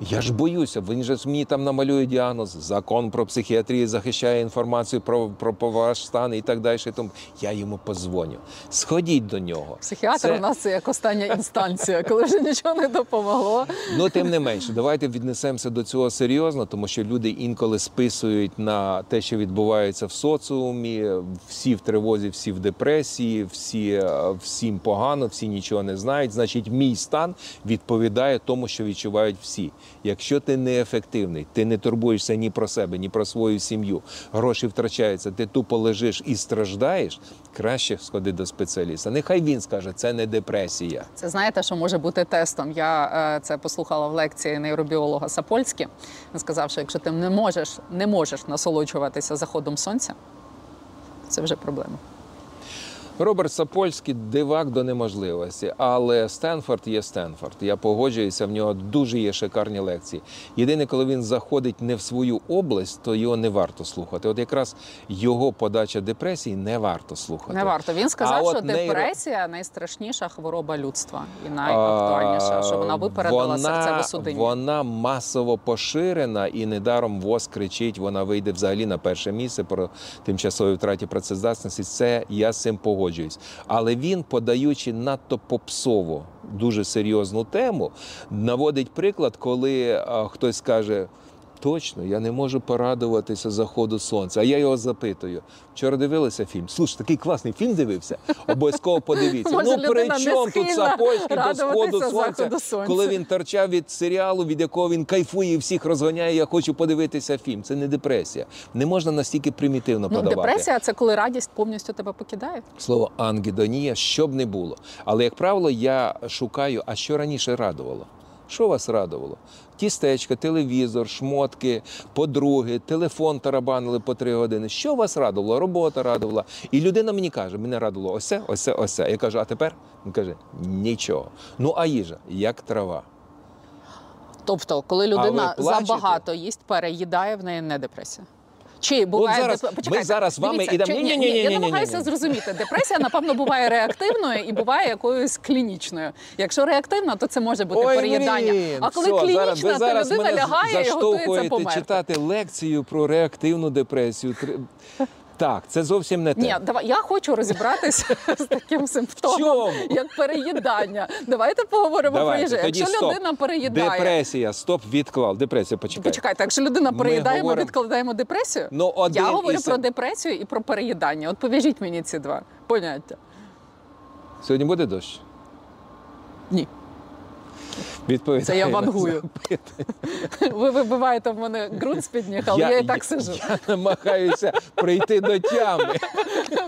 Я ж боюся, він же мені там намалює діагноз. Закон про психіатрію захищає інформацію про, про, про ваш стан і так далі. Тому я йому позвоню. Сходіть до нього. Психіатр Це- у нас це як остання інстанція, коли вже нічого не допомогло. Ну, тим не менше, давайте віднесемося до цього серйозно, тому що люди інколи списують на те, що відбувається в соціумі. Всі в тривозі, всі в депресії, всі е, всім погано, всі нічого не знають. Значить, мій стан відповідає тому, що відчувають всі. Якщо ти неефективний, ти не турбуєшся ні про себе, ні про свою сім'ю, гроші втрачаються, ти тупо лежиш і страждаєш, краще сходи до спеціаліста. Нехай він скаже, це не депресія. Це знаєте, що може бути тестом. Я е, це послухала в лекції нейробіолога Сапольські. Він сказав, що якщо ти не можеш, не можеш насолоджуватися заходом сонця, це вже проблема. Роберт Сапольський дивак до неможливості, але Стенфорд є Стенфорд. Я погоджуюся, в нього дуже є шикарні лекції. Єдине, коли він заходить не в свою область, то його не варто слухати. От якраз його подача депресії не варто слухати. Не варто. Він сказав, от що нейро- депресія найстрашніша хвороба людства і найактуальніша, що вона випередила серцево-судинні. Вона масово поширена і недаром ВОЗ кричить, вона вийде взагалі на перше місце про тимчасовій втраті працездатності. Це я з цим погоджуюсь. Але він, подаючи надто попсово дуже серйозну тему, наводить приклад, коли а, хтось каже. Точно, я не можу порадуватися заходу сонця. А я його запитую. Вчора дивилися фільм. Слушай, такий класний фільм дивився. Обов'язково подивіться. Може, ну при чому тут Сапольський до сходу сонця, сонця. коли він торчав від серіалу, від якого він кайфує і всіх розганяє. Я хочу подивитися фільм. Це не депресія. Не можна настільки примітивно Ну, подавати. депресія це коли радість повністю тебе покидає. Слово ангедонія, що б не було. Але, як правило, я шукаю, а що раніше радувало? Що вас радувало? Тістечка, телевізор, шмотки, подруги, телефон тарабанили по три години. Що вас радувало? Робота радувала. І людина мені каже: мене радувало осе, осе, це. Я кажу, а тепер? Він каже, нічого. Ну а їжа, як трава. Тобто, коли людина плачете? забагато їсть, переїдає, в неї не депресія. Чи буває зараз- деп- ми зараз з вами ідемо- чи- ні, Ні-ні-ні-ні-ні-ні-ні. Я намагаюся зрозуміти. Депресія, напевно, буває реактивною і буває якоюсь клінічною. Якщо реактивна, то це може бути переїдання. блін, а коли все, клінічна, зараз, то людина мене лягає і готується померти. читати лекцію про реактивну депресію. Так, це зовсім не те. Ні, давай я хочу розібратися з таким симптомом, чому? як переїдання. Давайте поговоримо Давайте, про їжу. тоді Якщо стоп. людина переїдає, Депресія, стоп, відклав. Депресія, почекай. почекайте, якщо людина Ми переїдає, ми говоримо- відкладаємо депресію. Ну, один Я говорю із- про депресію і про переїдання. От пов'яжіть мені ці два поняття. Сьогодні буде дощ? Ні. Відповідь. Це я вангую. Ви вибиваєте в мене ґрунт з-під ніг, але я, і так сижу. Я намагаюся прийти до тями.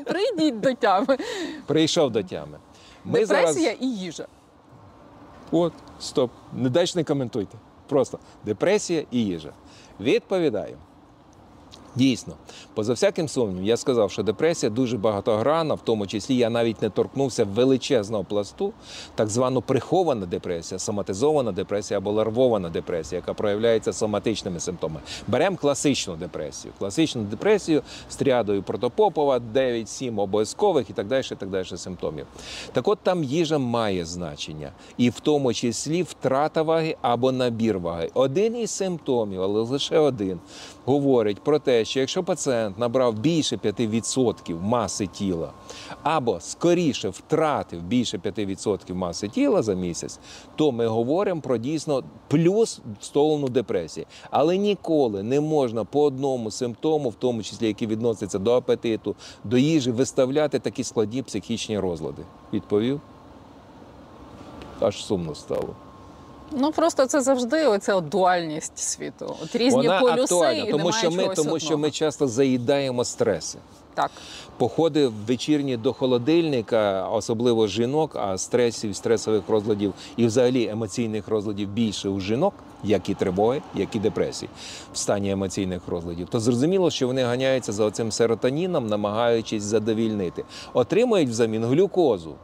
Прийдіть до тями. Прийшов до тями. Ми Депресія зараз... і їжа. От, стоп. Не дач не коментуйте. Просто депресія і їжа. Відповідаю. Дійсно, поза всяким сумнівом, я сказав, що депресія дуже багатогранна, в тому числі я навіть не торкнувся величезного пласту, так звану прихована депресія, соматизована депресія або ларвована депресія, яка проявляється соматичними симптомами. Беремо класичну депресію. Класичну депресію з тріадою протопопова, 9-7 обов'язкових і так далі, і так далі симптомів. Так от там їжа має значення, і в тому числі втрата ваги або набір ваги. Один із симптомів, але лише один, говорить про те, що якщо пацієнт набрав більше 5% маси тіла, або скоріше втратив більше 5% маси тіла за місяць, то ми говоримо про дійсно плюс в сторону депресії. Але ніколи не можна по одному симптому, в тому числі які відносяться до апетиту, до їжі, виставляти такі складні психічні розлади. Відповів? Аж сумно стало. Ну просто це завжди оця от дуальність світу. От різні Вона полюси, актуальна, і тому що ми, тому що ми часто заїдаємо стреси. так. Походи вечірні до холодильника, особливо жінок, а стресів, стресових розладів і взагалі емоційних розладів більше у жінок, як і тривоги, як і депресії, в стані емоційних розладів, то зрозуміло, що вони ганяються за оцим серотоніном, намагаючись задовільнити, отримують взамін глюкозу.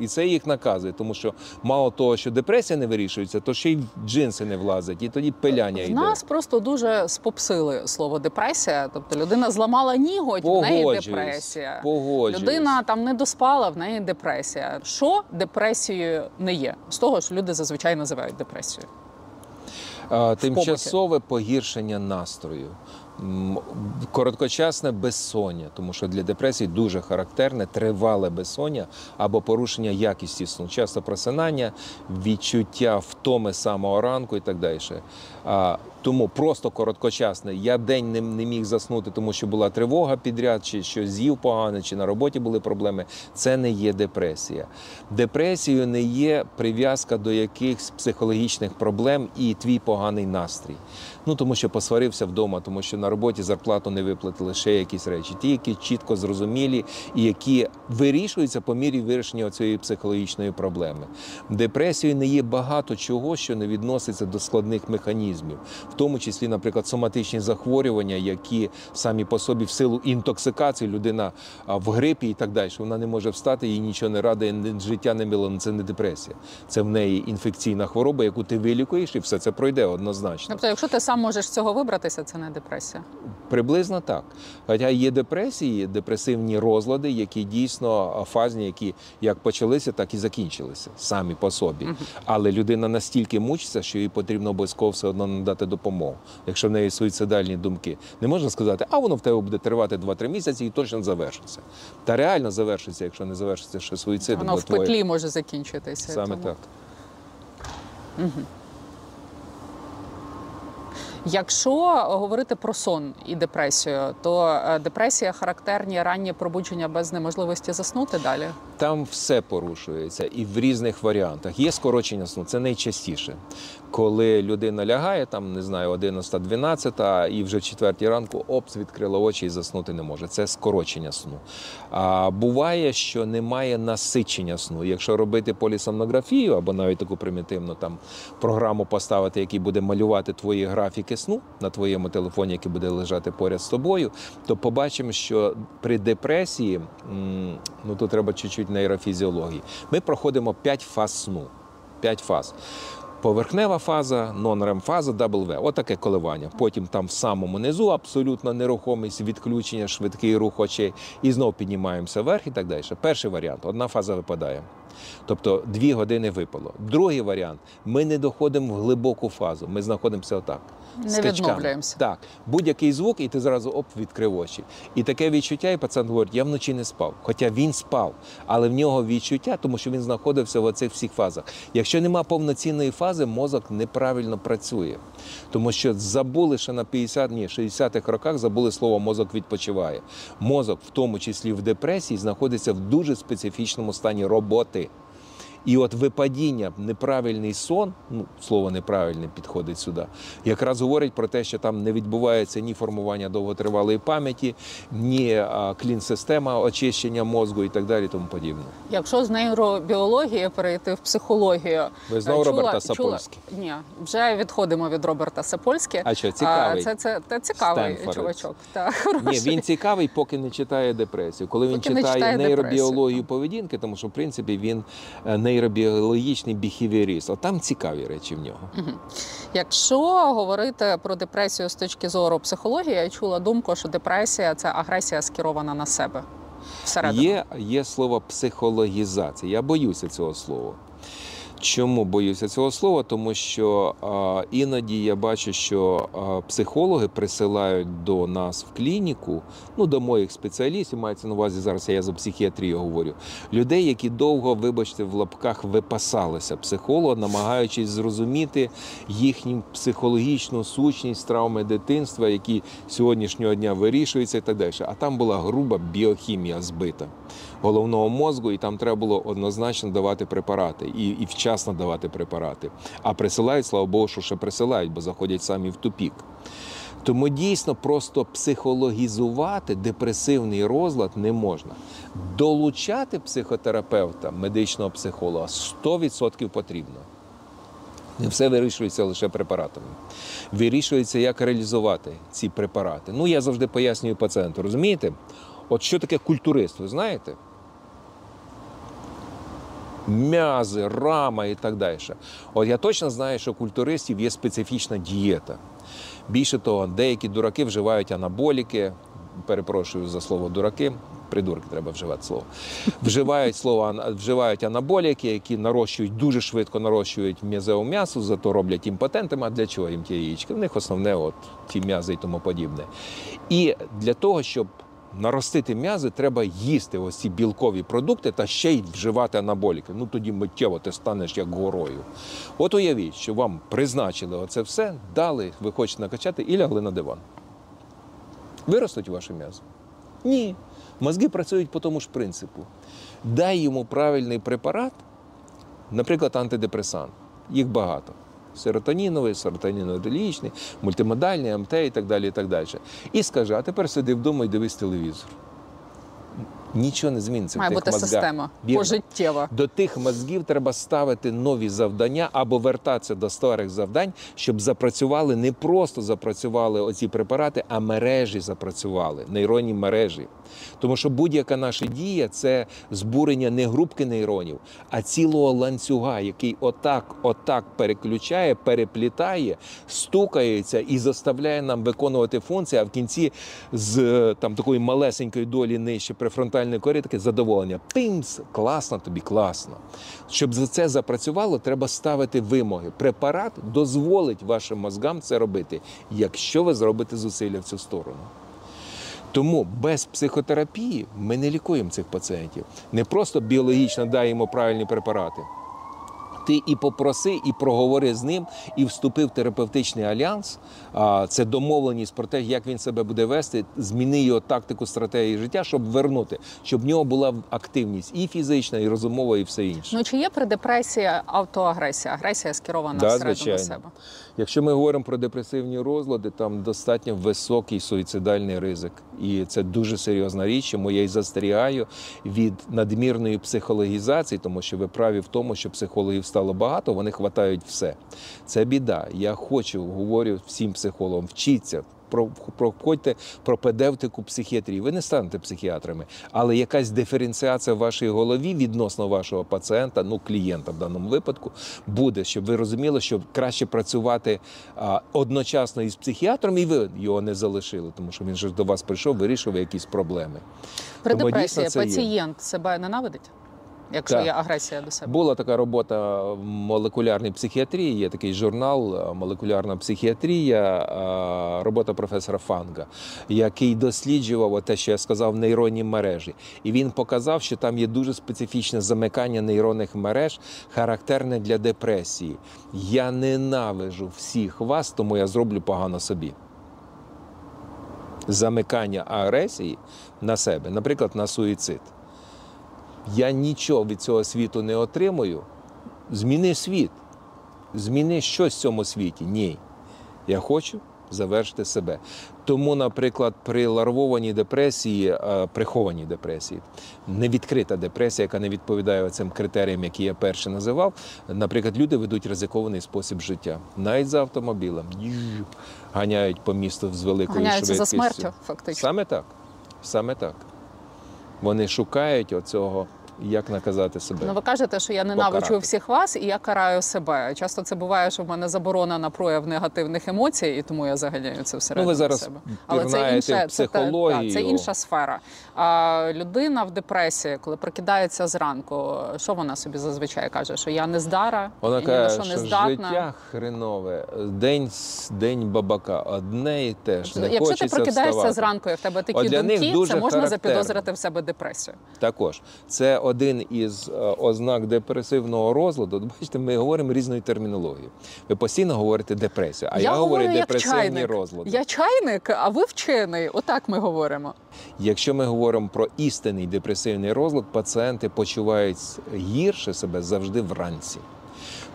І це їх наказує, тому що мало того, що депресія не вирішується, то ще й джинси не влазить, і тоді пиляння В йде. нас просто дуже спопсили слово депресія. Тобто людина зламала ніготь, в неї депресія. погоджуюсь. Людина там не доспала, в неї депресія. Що депресією не є? З того ж люди зазвичай називають депресією. Тимчасове погіршення настрою. Короткочасне безсоння, тому що для депресії дуже характерне тривале безсоння або порушення якісті сну, часто просинання, відчуття втоми самого ранку і так далі. А, тому просто короткочасне. Я день не, не міг заснути, тому що була тривога підряд, чи що з'їв погано, чи на роботі були проблеми. Це не є депресія. Депресією не є прив'язка до якихось психологічних проблем і твій поганий настрій. Ну тому що посварився вдома, тому що на роботі зарплату не виплатили ще якісь речі, ті, які чітко зрозумілі і які вирішуються по мірі вирішення цієї психологічної проблеми. Депресією не є багато чого, що не відноситься до складних механізмів, в тому числі, наприклад, соматичні захворювання, які самі по собі в силу інтоксикації людина в грипі і так далі, вона не може встати, їй нічого не радує, життя не мило. Це не депресія. Це в неї інфекційна хвороба, яку ти вилікуєш, і все це пройде однозначно. Тобто, якщо ти сам можеш з цього вибратися, це не депресія. Приблизно так. Хоча є депресії, депресивні розлади, які дійсно фазні, які як почалися, так і закінчилися самі по собі. Але людина настільки мучиться, що їй потрібно обов'язково все одно надати допомогу, якщо в неї суїцидальні думки. Не можна сказати, а воно в тебе буде тривати 2-3 місяці і точно завершиться. Та реально завершиться, якщо не завершиться ще суїцидом. Воно в твоє- петлі може закінчитися. Саме тому. так. Якщо говорити про сон і депресію, то е, депресія характерні ранні пробудження без неможливості заснути далі. Там все порушується і в різних варіантах. Є скорочення сну, це найчастіше. Коли людина лягає, там не знаю, 11-12, і вже в четвертій ранку опс відкрила очі і заснути не може. Це скорочення сну. А буває, що немає насичення сну. Якщо робити полісомнографію або навіть таку примітивну там програму поставити, який буде малювати твої графіки сну на твоєму телефоні, який буде лежати поряд з тобою, то побачимо, що при депресії, ну тут треба чуть-чуть нейрофізіології, ми проходимо 5 фаз сну. 5 фаз. Поверхнева фаза, нон-рем-фаза, W. Отаке коливання. Потім там в самому низу абсолютно нерухомість, відключення, швидкий рух очей. І знову піднімаємося вверх і так далі. Перший варіант одна фаза випадає. Тобто дві години випало. Другий варіант ми не доходимо в глибоку фазу. Ми знаходимося отак. Не скачками. відновлюємося. Так, будь-який звук, і ти зразу оп, відкрив очі. І таке відчуття, і пацан говорить, я вночі не спав. Хоча він спав, але в нього відчуття, тому що він знаходився в оцих всіх фазах. Якщо нема повноцінної фази, мозок неправильно працює. Тому що забули ще на 50, ні, 60-х роках забули слово мозок відпочиває. Мозок, в тому числі в депресії, знаходиться в дуже специфічному стані роботи. І от випадіння, неправильний сон, ну слово неправильне підходить сюди, якраз говорить про те, що там не відбувається ні формування довготривалої пам'яті, ні клін-система очищення мозку і так далі, тому подібне. Якщо з нейробіології перейти в психологію, Ви знову чула- Роберта чула- Ні, вже відходимо від Роберта Сапольські. А що, цікавий? Це, це, це цікавий Стенфорд. чувачок. Так, Ні, він цікавий, поки не читає депресію. Коли він Поки не читає, читає нейробіологію поведінки, тому що в принципі він е, нейробіологічний біхівіоріст. От там цікаві речі в нього. Якщо говорити про депресію з точки зору психології, я чула думку, що депресія це агресія скерована на себе. Всередину. Є, є слово психологізація. Я боюся цього слова. Чому боюся цього слова? Тому що а, іноді я бачу, що а, психологи присилають до нас в клініку, ну до моїх спеціалістів, мається на увазі зараз я за психіатрію говорю, людей, які довго, вибачте, в лапках випасалися психолога, намагаючись зрозуміти їхню психологічну сущність травми дитинства, які сьогоднішнього дня вирішуються і так далі. А там була груба біохімія збита головного мозку, і там треба було однозначно давати препарати і, і вчасно давати препарати. А присилають, слава Богу, що ще присилають, бо заходять самі в тупік. Тому дійсно просто психологізувати депресивний розлад не можна. Долучати психотерапевта, медичного психолога 100% потрібно. Не все вирішується лише препаратами. Вирішується, як реалізувати ці препарати. Ну, я завжди пояснюю пацієнту, розумієте? От що таке культурист, ви знаєте? М'язи, рама і так далі. От я точно знаю, що культуристів є специфічна дієта. Більше того, деякі дураки вживають анаболіки. Перепрошую за слово дураки. Придурки треба вживати слово. Вживають слово вживають анаболіки, які нарощують дуже швидко нарощують м'язеву м'ясо, зато роблять імпотентами. А для чого їм ті яєчки? В них основне от ті м'язи і тому подібне. І для того, щоб наростити м'язи, треба їсти ось ці білкові продукти та ще й вживати анаболіки. Ну тоді миттєво ти станеш як горою. От уявіть, що вам призначили оце все, дали, ви хочете накачати і лягли на диван. Виростуть ваші м'язи? Ні. Мозги працюють по тому ж принципу. Дай йому правильний препарат, наприклад, антидепресант. Їх багато. Серотоніновий, серотоніноделічний, мультимодальний, МТ і так далі. І так далі. І скаже, а тепер сиди вдома і дивись телевізор. Нічого не зміниться Має в тих бути мозгах. система Вірно. пожиттєва. До тих мозгів треба ставити нові завдання або вертатися до старих завдань, щоб запрацювали не просто запрацювали оці препарати, а мережі запрацювали, нейронні мережі. Тому що будь-яка наша дія це збурення не групки нейронів, а цілого ланцюга, який отак, отак переключає, переплітає, стукається і заставляє нам виконувати функції, а в кінці з е, там такої малесенької долі нижче префронтальної кори таке задоволення. Пимс, класно тобі, класно. Щоб за це запрацювало, треба ставити вимоги. Препарат дозволить вашим мозгам це робити, якщо ви зробите зусилля в цю сторону. Тому без психотерапії ми не лікуємо цих пацієнтів. Не просто біологічно даємо правильні препарати. Ти і попроси, і проговори з ним, і вступи в терапевтичний альянс. Це домовленість про те, як він себе буде вести, зміни його тактику, стратегії життя, щоб вернути, щоб в нього була активність і фізична, і розумова, і все інше. Ну чи є при депресії автоагресія? Агресія скерована Да, всередину звичайно. себе. Якщо ми говоримо про депресивні розлади, там достатньо високий суїцидальний ризик, і це дуже серйозна річ. Тому я й застерігаю від надмірної психологізації, тому що ви праві в тому, що психологів стало багато, вони хватають все. Це біда. Я хочу, говорю всім психологам, вчіться. Про- Проходьте пропедевтику психіатрії. Ви не станете психіатрами, але якась диференціація в вашій голові відносно вашого пацієнта, ну клієнта в даному випадку, буде, щоб ви розуміли, що краще працювати одночасно із психіатром, і ви його не залишили, тому що він же ж до вас прийшов, вирішив якісь проблеми. При Тому депресії дійсно це є. пацієнт себе ненавидить, якщо Так. є агресія до себе. Була така робота в молекулярній психіатрії, є такий журнал е, Молекулярна психіатрія, е, робота професора Фанга, який досліджував те, що я сказав, нейронні мережі. І він показав, що там є дуже специфічне замикання нейронних мереж, характерне для депресії. Я ненавижу всіх вас, тому я зроблю погано собі. Замикання агресії на себе, наприклад, на суїцид. Я нічого від цього світу не отримую, зміни світ. Зміни щось в цьому світі. Ні. Я хочу завершити себе. Тому, наприклад, при ларвованій депресії, е, прихованій депресії, невідкрита депресія, яка не відповідає цим критеріям, які я перше називав. Наприклад, люди ведуть ризикований спосіб життя. Навіть за автомобілем ганяють по місту з великою Ганяються за швидкістю. смертю, фактично. Саме так. Саме так. Вони шукають оцього, як наказати себе. Ну, ви кажете, що я ненавиджу Покарати. всіх вас і я караю себе. Часто це буває, що в мене заборона на прояв негативних емоцій, і тому я заганяю це всередину Ну, ви зараз себе. Але це інше, в це, та- це інша сфера. А людина в депресії, коли прокидається зранку, що вона собі зазвичай каже? Що я не здара, Вона каже, що не здатна. життя хренове, день, день бабака, одне і те ж. Не Якщо ти прокидаєшся вставати. зранку, і в тебе такі От для них думки, дуже це можна характерно. запідозрити в себе депресію. Також це один із е, ознак депресивного розладу. Бачите, ми говоримо різною термінологією. Ви постійно говорите депресія, а я, говорю як депресивні чайник. розлади. Я чайник, а ви вчений. Отак ми говоримо. Якщо ми говоримо про істинний депресивний розлад, пацієнти почувають гірше себе завжди вранці.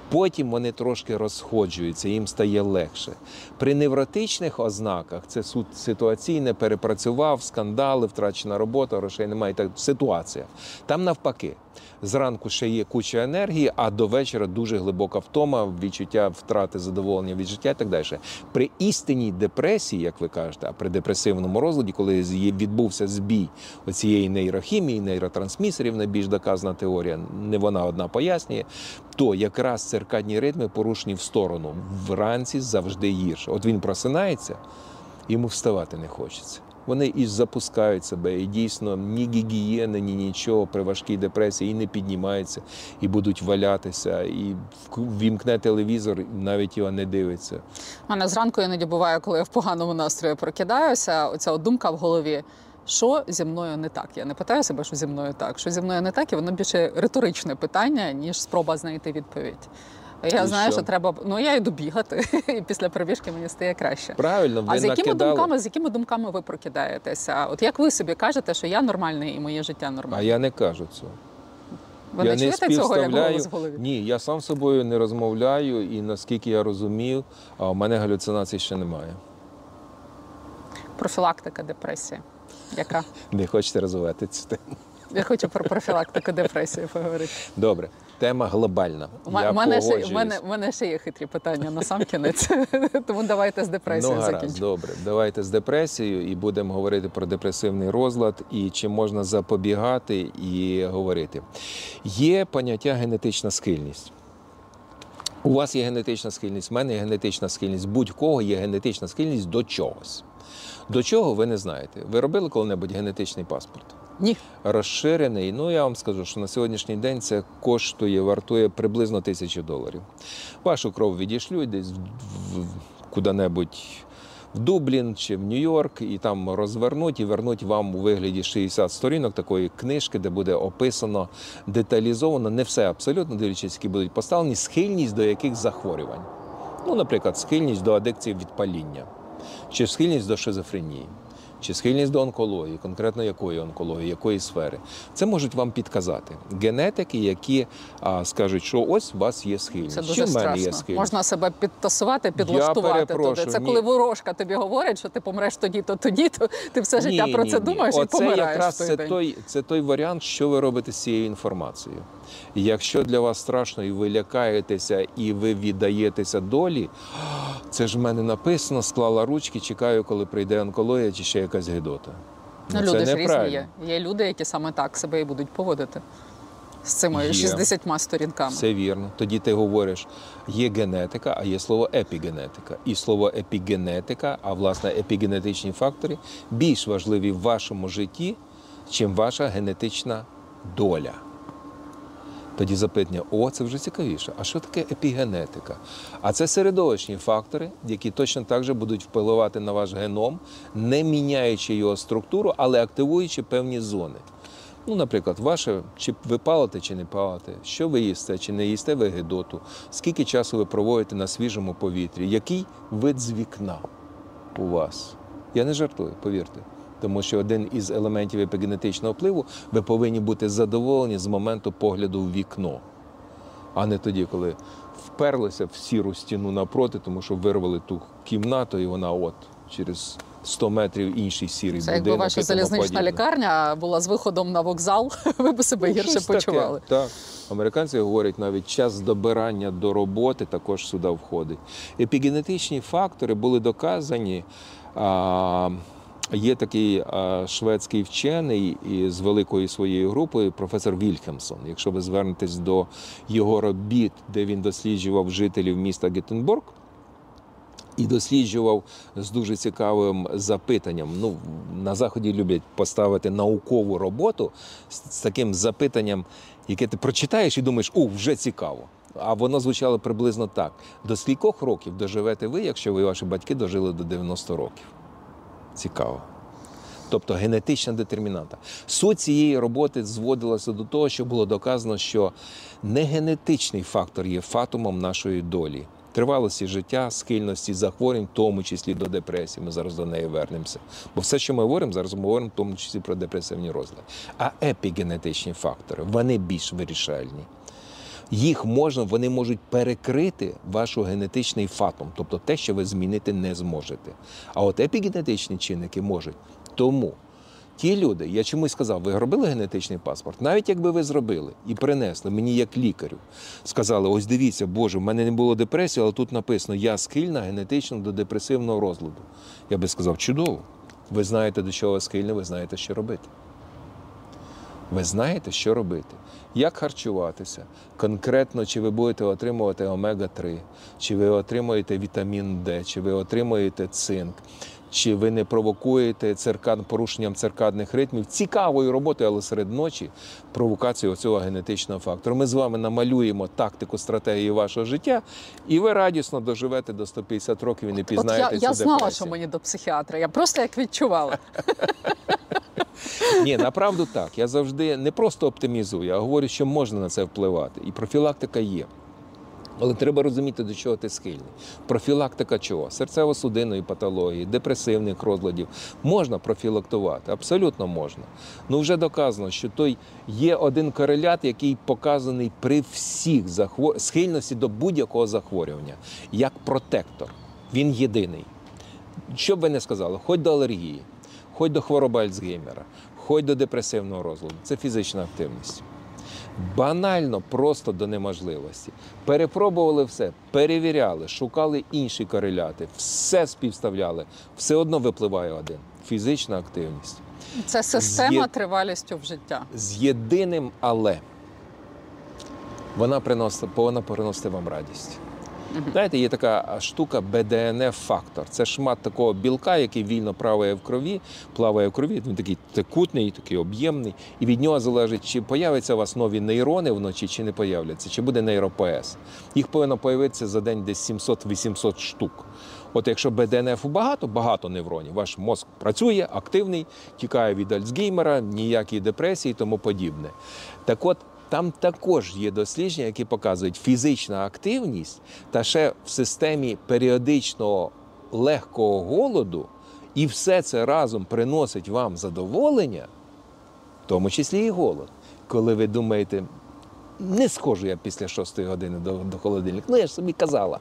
Потім вони трошки розходжуються, їм стає легше. При невротичних ознаках це су- ситуаційне перепрацював, скандали, втрачена робота, грошей немає. Так ситуація. Там навпаки. Зранку ще є куча енергії, а до вечора дуже глибока втома, відчуття втрати задоволення від життя і так далі. При істинній депресії, як ви кажете, а при депресивному розладі, коли відбувся збій оцієї нейрохімії, нейротрансмісерів, найбільш доказана теорія, не вона одна пояснює, то якраз циркадні ритми порушені в сторону. Вранці завжди гірше. От він просинається, йому вставати не хочеться. Вони і запускають себе, і дійсно ні гігієни, ні нічого при важкій депресії і не піднімаються, і будуть валятися, і вімкне телевізор, і навіть його не дивиться. У мене зранку іноді буває, коли я в поганому настрої прокидаюся. Оця думка в голові. Що зі мною не так? Я не питаю себе, що зі мною так. Що зі мною не так, і воно більше риторичне питання, ніж спроба знайти відповідь. Я І знаю, що? що треба. Ну я йду бігати, і після пробіжки мені стає краще. Правильно, ви А з якими накидали. думками, з якими думками ви прокидаєтеся? От як ви собі кажете, що я нормальний і моє життя А я не кажу цього. Ви я не чуєте цього, як? Ні, я сам з собою не розмовляю, і наскільки я розумів, а у мене галюцинацій ще немає. Профілактика депресії. Яка? Не хочете розвивати цю тему. Я хочу про профілактику депресії поговорити. Добре, тема глобальна. У мене, ще, мене, мене ще є хитрі питання на сам кінець. Тому давайте з Ну, депресією гаразд, закінчимо. добре. Давайте з депресією і будемо говорити про депресивний розлад і чи можна запобігати і говорити. Є поняття генетична схильність. У вас є генетична схильність, в мене є генетична схильність, будь-кого є генетична схильність до чогось. До чого ви не знаєте. Ви робили коли-небудь генетичний паспорт? Ні. розширений. Ну я вам скажу, що на сьогоднішній день це коштує, вартує приблизно тисячу доларів. Вашу кров відійшлють десь куди-небудь в Дублін чи в Нью-Йорк, і там розвернуть і вернуть вам у вигляді 60 сторінок такої книжки, де буде описано деталізовано, не все абсолютно, дивлячись, які будуть поставлені, схильність до яких захворювань. Ну, наприклад, схильність до адикції від паління, чи схильність до шизофренії, чи схильність до онкології, конкретно якої онкології, якої сфери. Це можуть вам підказати генетики, які а, скажуть, що ось у вас є схильність. Це чи дуже в мене є схильність. Можна себе підтасувати, підлаштувати туди. Це ні. коли ворожка тобі говорить, що ти помреш тоді, то тоді, то ти все життя Ні, про це ні. думаєш і Оце помираєш. якраз той це той, це той варіант, що ви робите з цією інформацією. Якщо для вас страшно, і ви лякаєтеся, і ви віддаєтеся долі, це ж в мене написано, склала ручки, чекаю, коли прийде онкологія чи ще якась гидота. Ну, це люди ж різні є. Є люди, які саме так себе і будуть поводити з цими Є. 60 сторінками. Все вірно. Тоді ти говориш, є генетика, а є слово епігенетика. І слово епігенетика, а власне епігенетичні фактори, більш важливі в вашому житті, чим ваша генетична доля. Тоді запитання: о, це вже цікавіше. А що таке епігенетика? А це середовищні фактори, які точно так же будуть впливати на ваш геном, не міняючи його структуру, але активуючи певні зони. Ну, наприклад, ваше, чи ви палите, чи не палите, що ви їсте, чи не їсте ви гидоту, скільки часу ви проводите на свіжому повітрі, який вид з вікна у вас. Я не жартую, повірте. Тому що один із елементів епігенетичного впливу ви повинні бути задоволені з моменту погляду в вікно, а не тоді, коли вперлися в сіру стіну напроти, тому що вирвали ту кімнату, і вона от через 100 метрів інший сірий Це будинок. якби ваша залізнична лікарня була з виходом на вокзал, ви б себе Ну, гірше щось таке, почували. Так. Американці говорять, навіть час добирання до роботи також сюди входить. Епігенетичні фактори були доказані. А, Є такий а, шведський вчений із великою своєю групою, професор Вільхемсон. Якщо ви звернетесь до його робіт, де він досліджував жителів міста Геттенбург, і досліджував з дуже цікавим запитанням. Ну, на заході люблять поставити наукову роботу з, таким запитанням, яке ти прочитаєш і думаєш, о, вже цікаво. А воно звучало приблизно так: до скількох років доживете ви, якщо ви ваші батьки дожили до 90 років? Цікаво. Тобто генетична детермінанта. Суть цієї роботи зводилася до того, що було доказано, що не генетичний фактор є фатумом нашої долі. Тривалості життя, схильності захворювань, в тому числі до депресії. Ми зараз до неї вернемося. Бо все, що ми говоримо, зараз ми говоримо в тому числі про депресивні розлади. А епігенетичні фактори вони більш вирішальні. Їх можна, вони можуть перекрити ваш генетичний фатум, тобто те, що ви змінити не зможете. А от епігенетичні чинники можуть. Тому ті люди, я чомусь сказав, ви робили генетичний паспорт, навіть якби ви зробили і принесли мені як лікарю, сказали: ось дивіться, Боже, в мене не було депресії, але тут написано, я схильна генетично до депресивного розладу. Я би сказав, чудово. Ви знаєте, до чого ви схильні, ви знаєте, що робити. Ви знаєте, що робити, як харчуватися, конкретно, чи ви будете отримувати омега-3, чи ви отримуєте вітамін Д, чи ви отримуєте цинк, чи ви не провокуєте циркад, порушенням циркадних ритмів, цікавою роботою, але серед ночі провокацію цього генетичного фактору. Ми з вами намалюємо тактику стратегії вашого життя, і ви радісно доживете до 150 років і не От пізнаєте я, цю я знала, депресію. що мені до психіатра. Я просто як відчувала. Ні, направду так. Я завжди не просто оптимізую, а говорю, що можна на це впливати. І профілактика є. Але треба розуміти, до чого ти схильний. Профілактика чого? Серцево-судинної патології, депресивних розладів. Можна профілактувати, абсолютно можна. Ну вже доказано, що той є один корелят, який показаний при всіх захвор... схильності до будь-якого захворювання, як протектор. Він єдиний. Що б ви не сказали, хоч до алергії, хоч до хвороби Альцгеймера, хоч до депресивного розладу, це фізична активність. Банально просто до неможливості. Перепробували все, перевіряли, шукали інші кореляти, все співставляли, все одно випливає один фізична активність. Це система Є- тривалістю в життя. З єдиним але вона приносить, повинна приносити вам радість. Знаєте, є така штука БДНФ-фактор. Це шмат такого білка, який вільно плаває в крові, плаває в крові. Він такий текутний, такий об'ємний, і від нього залежить, чи появляться у вас нові нейрони вночі, чи не появляться, чи буде нейропоез. Їх повинно появитися за день десь 700-800 штук. От якщо БДНФ багато, багато невронів, ваш мозк працює, активний, тікає від Альцгеймера, ніякі депресії і тому подібне. Так от, там також є дослідження, які показують фізична активність та ще в системі періодичного легкого голоду, і все це разом приносить вам задоволення, в тому числі і голод. Коли ви думаєте, не схожу я після шостої години до, до холодильника. Ну, я ж собі казала.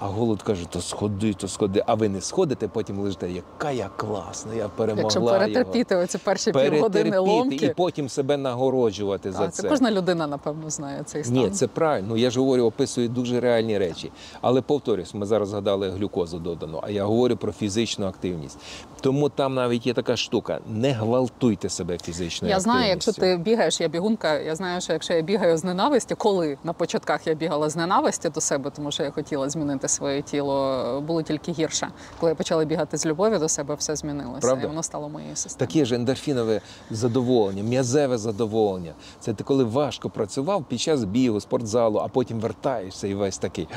А голод каже, то сходи, то сходи. А ви не сходите, потім лежите, яка я класна, я перемогла. Якщо його. перетерпіти оці перші півгодини Перетерпіти і потім себе нагороджувати за це. це кожна людина, напевно, знає цей стан. Ні, це правильно. Ну, Я ж говорю, описую дуже реальні речі. Але повторюсь, ми зараз згадали глюкозу додану, а я говорю про фізичну активність. Тому там навіть є така штука: не гвалтуйте себе фізичною Я знаю, якщо ти бігаєш, я бігунка. Я знаю, що якщо я бігаю з ненависті, коли на початках я бігала з ненависті до себе, тому що я хотіла змінити своє тіло, було тільки гірше. Коли я почала бігати з любові до себе, все змінилося. Правда? І воно стало моєю системою. Таке ж ендорфінове задоволення, м'язеве задоволення. Це ти коли важко працював під час бігу, спортзалу, а потім вертаєшся і весь такий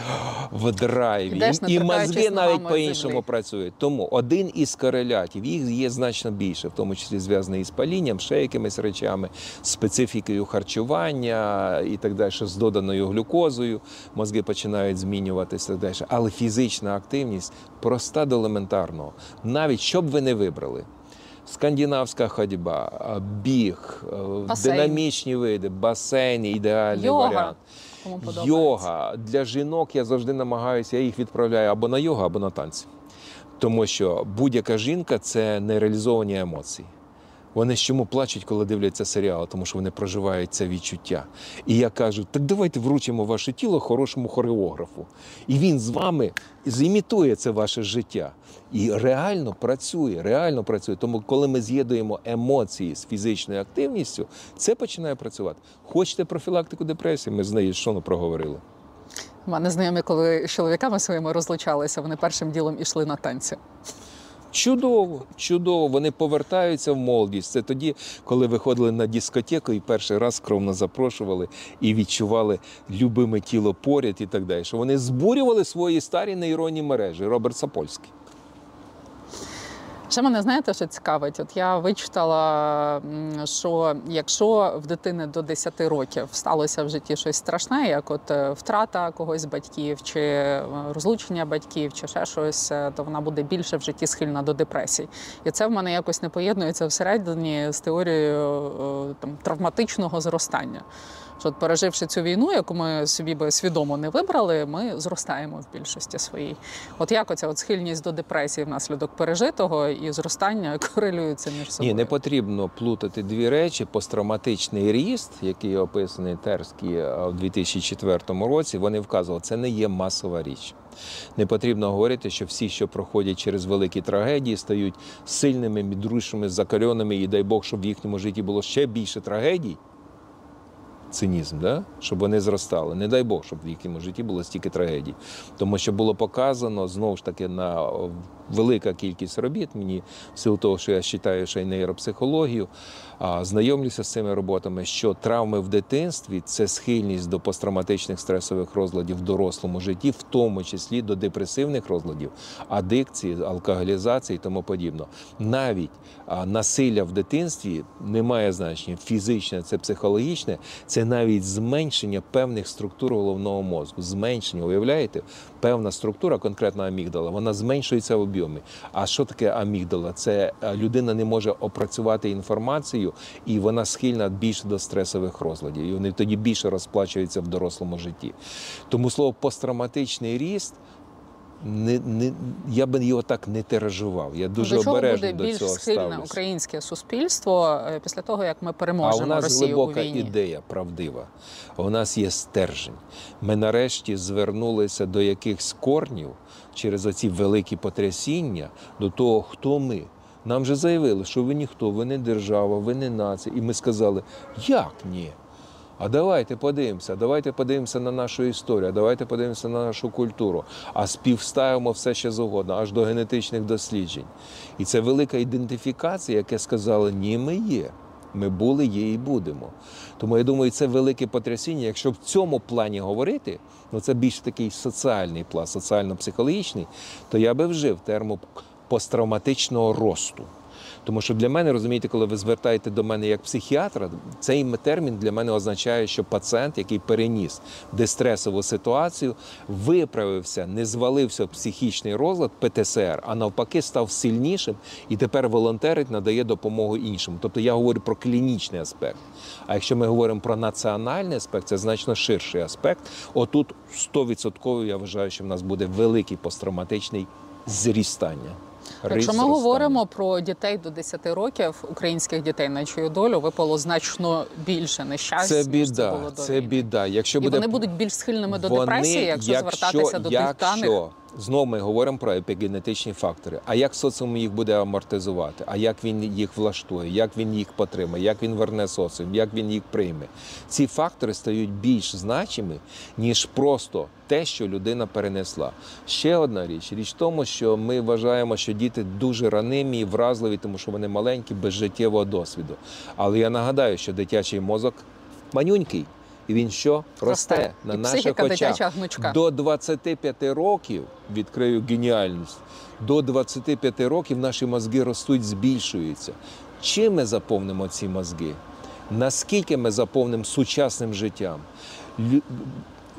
в драйві. Ідеш, І, мозги навіть по-іншому працюють. Тому один із корелятів, їх є значно більше, в тому числі зв'язаний із палінням, ще якимись речами, специфікою харчування і так далі, з доданою глюкозою. Мозги починають змінюватися так далі. Але фізична активність проста до елементарного. Навіть що б ви не вибрали. скандинавська ходьба, біг, е, Басейн. динамічні види, басейн ідеальний Йога. варіант. Йога для жінок я завжди намагаюся, я їх відправляю або на йогу, або на танці. Тому що будь-яка жінка це нереалізовані емоції. Вони чому плачуть, коли дивляться серіал, тому що вони проживають це відчуття. І я кажу: так давайте вручимо ваше тіло хорошому хореографу. І він з вами зімітує це ваше життя. І реально працює, реально працює. Тому, коли ми з'єднуємо емоції з фізичною активністю, це починає працювати. Хочете профілактику депресії? Ми з нею що не проговорили. У мене знайомі, коли з чоловіками своїми розлучалися, вони першим ділом ішли на танці. Чудово, чудово. Вони повертаються в молодість. Це тоді, коли виходили на дискотеку і перший раз скромно запрошували і відчували любиме тіло поряд і так далі. Що вони збурювали свої старі нейронні мережі. Роберт Сапольський. Ще мене знаєте, що цікавить? От я вичитала, що якщо в дитини до 10 років сталося в житті щось страшне, як от е, втрата когось з батьків, чи е, розлучення батьків, чи ще щось, е, то вона буде більше в житті схильна до депресій. І це в мене якось не поєднується всередині з теорією там травматичного зростання. Що от переживши цю війну, яку ми собі би свідомо не вибрали, ми зростаємо в більшості своїй. От як оця от схильність до депресії внаслідок пережитого і зростання корелюються між собою? Ні, не потрібно плутати дві речі. Посттравматичний ріст, який описаний Терський е, в 2004 році, вони вказували, це не є масова річ. Не потрібно говорити, що всі, що проходять через великі трагедії, стають сильними, мідрушими, закальоними, і дай Бог, щоб в їхньому житті було ще більше трагедій. Цинізм, да? щоб вони зростали. Не дай Бог, щоб в їхньому житті було стільки трагедій. Тому що було показано знову ж таки на велика кількість робіт. Мені в силу того, що я вважаю, ще й нейропсихологію, знайомлюся з цими роботами, що травми в дитинстві це схильність до посттравматичних стресових розладів в дорослому житті, в тому числі до депресивних розладів, адикції, алкоголізації і тому подібне. Навіть насилля в дитинстві не має значення фізичне, це психологічне, це навіть зменшення певних структур головного мозку. Зменшення, уявляєте? Певна структура, конкретно амігдала, вона зменшується в об'ємі. А що таке амігдала? Це людина не може опрацювати інформацію, і вона схильна більше до стресових розладів. І вони тоді більше розплачуються в дорослому житті. Тому слово посттравматичний ріст. Не, не, я би його так не тиражував. Я дуже до чого обережно буде до більш цього схильне ставлюсь. українське суспільство е, після того, як ми А переможемо у нас Росію глибока у війні? ідея правдива. У нас є стержень. Ми нарешті звернулися до якихось корнів через оці великі потрясіння, до того, хто ми. Нам же заявили, що ви ніхто, ви не держава, ви не нація. І ми сказали, як ні? А давайте подивимося, давайте подивимося на нашу історію, давайте подивимося на нашу культуру, а співставимо все ще завгодно, аж до генетичних досліджень. І це велика ідентифікація, яке сказали, ні, ми є. Ми були, є і будемо. Тому я думаю, це велике потрясіння. Якщо в цьому плані говорити, ну це більш такий соціальний план, соціально-психологічний, то я би вжив терму посттравматичного росту. Тому що для мене, розумієте, коли ви звертаєте до мене як психіатра, цей термін для мене означає, що пацієнт, який переніс дистресову ситуацію, виправився, не звалився в психічний розлад ПТСР, а навпаки, став сильнішим і тепер волонтерить, надає допомогу іншим. Тобто я говорю про клінічний аспект. А якщо ми говоримо про національний аспект, це значно ширший аспект. Отут 100% я вважаю, що в нас буде великий посттравматичний зрістання. Якщо ми говоримо про дітей до 10 років, українських дітей, на чию долю випало значно більше нещастя. Це ніж це було до це біда. Якщо І буде вони будуть більш схильними до Вони, депресії, якщо, звертатися до тих даних. Знову ми говоримо про епігенетичні фактори. А як соціум їх буде амортизувати? А як він їх влаштує, як він їх потримає, як він верне соціум, як він їх прийме? Ці фактори стають більш значими, ніж просто те, що людина перенесла. Ще одна річ: річ в тому, що ми вважаємо, що діти дуже ранимі і вразливі, тому що вони маленькі, без життєвого досвіду. Але я нагадаю, що дитячий мозок манюнький. І він що росте, Росте. на І наших очах гнучка. до 25 років відкрию геніальність. До 25 років наші мозги ростуть, збільшуються. Чим ми заповнимо ці мозги? Наскільки ми заповнимо сучасним життям? Лю-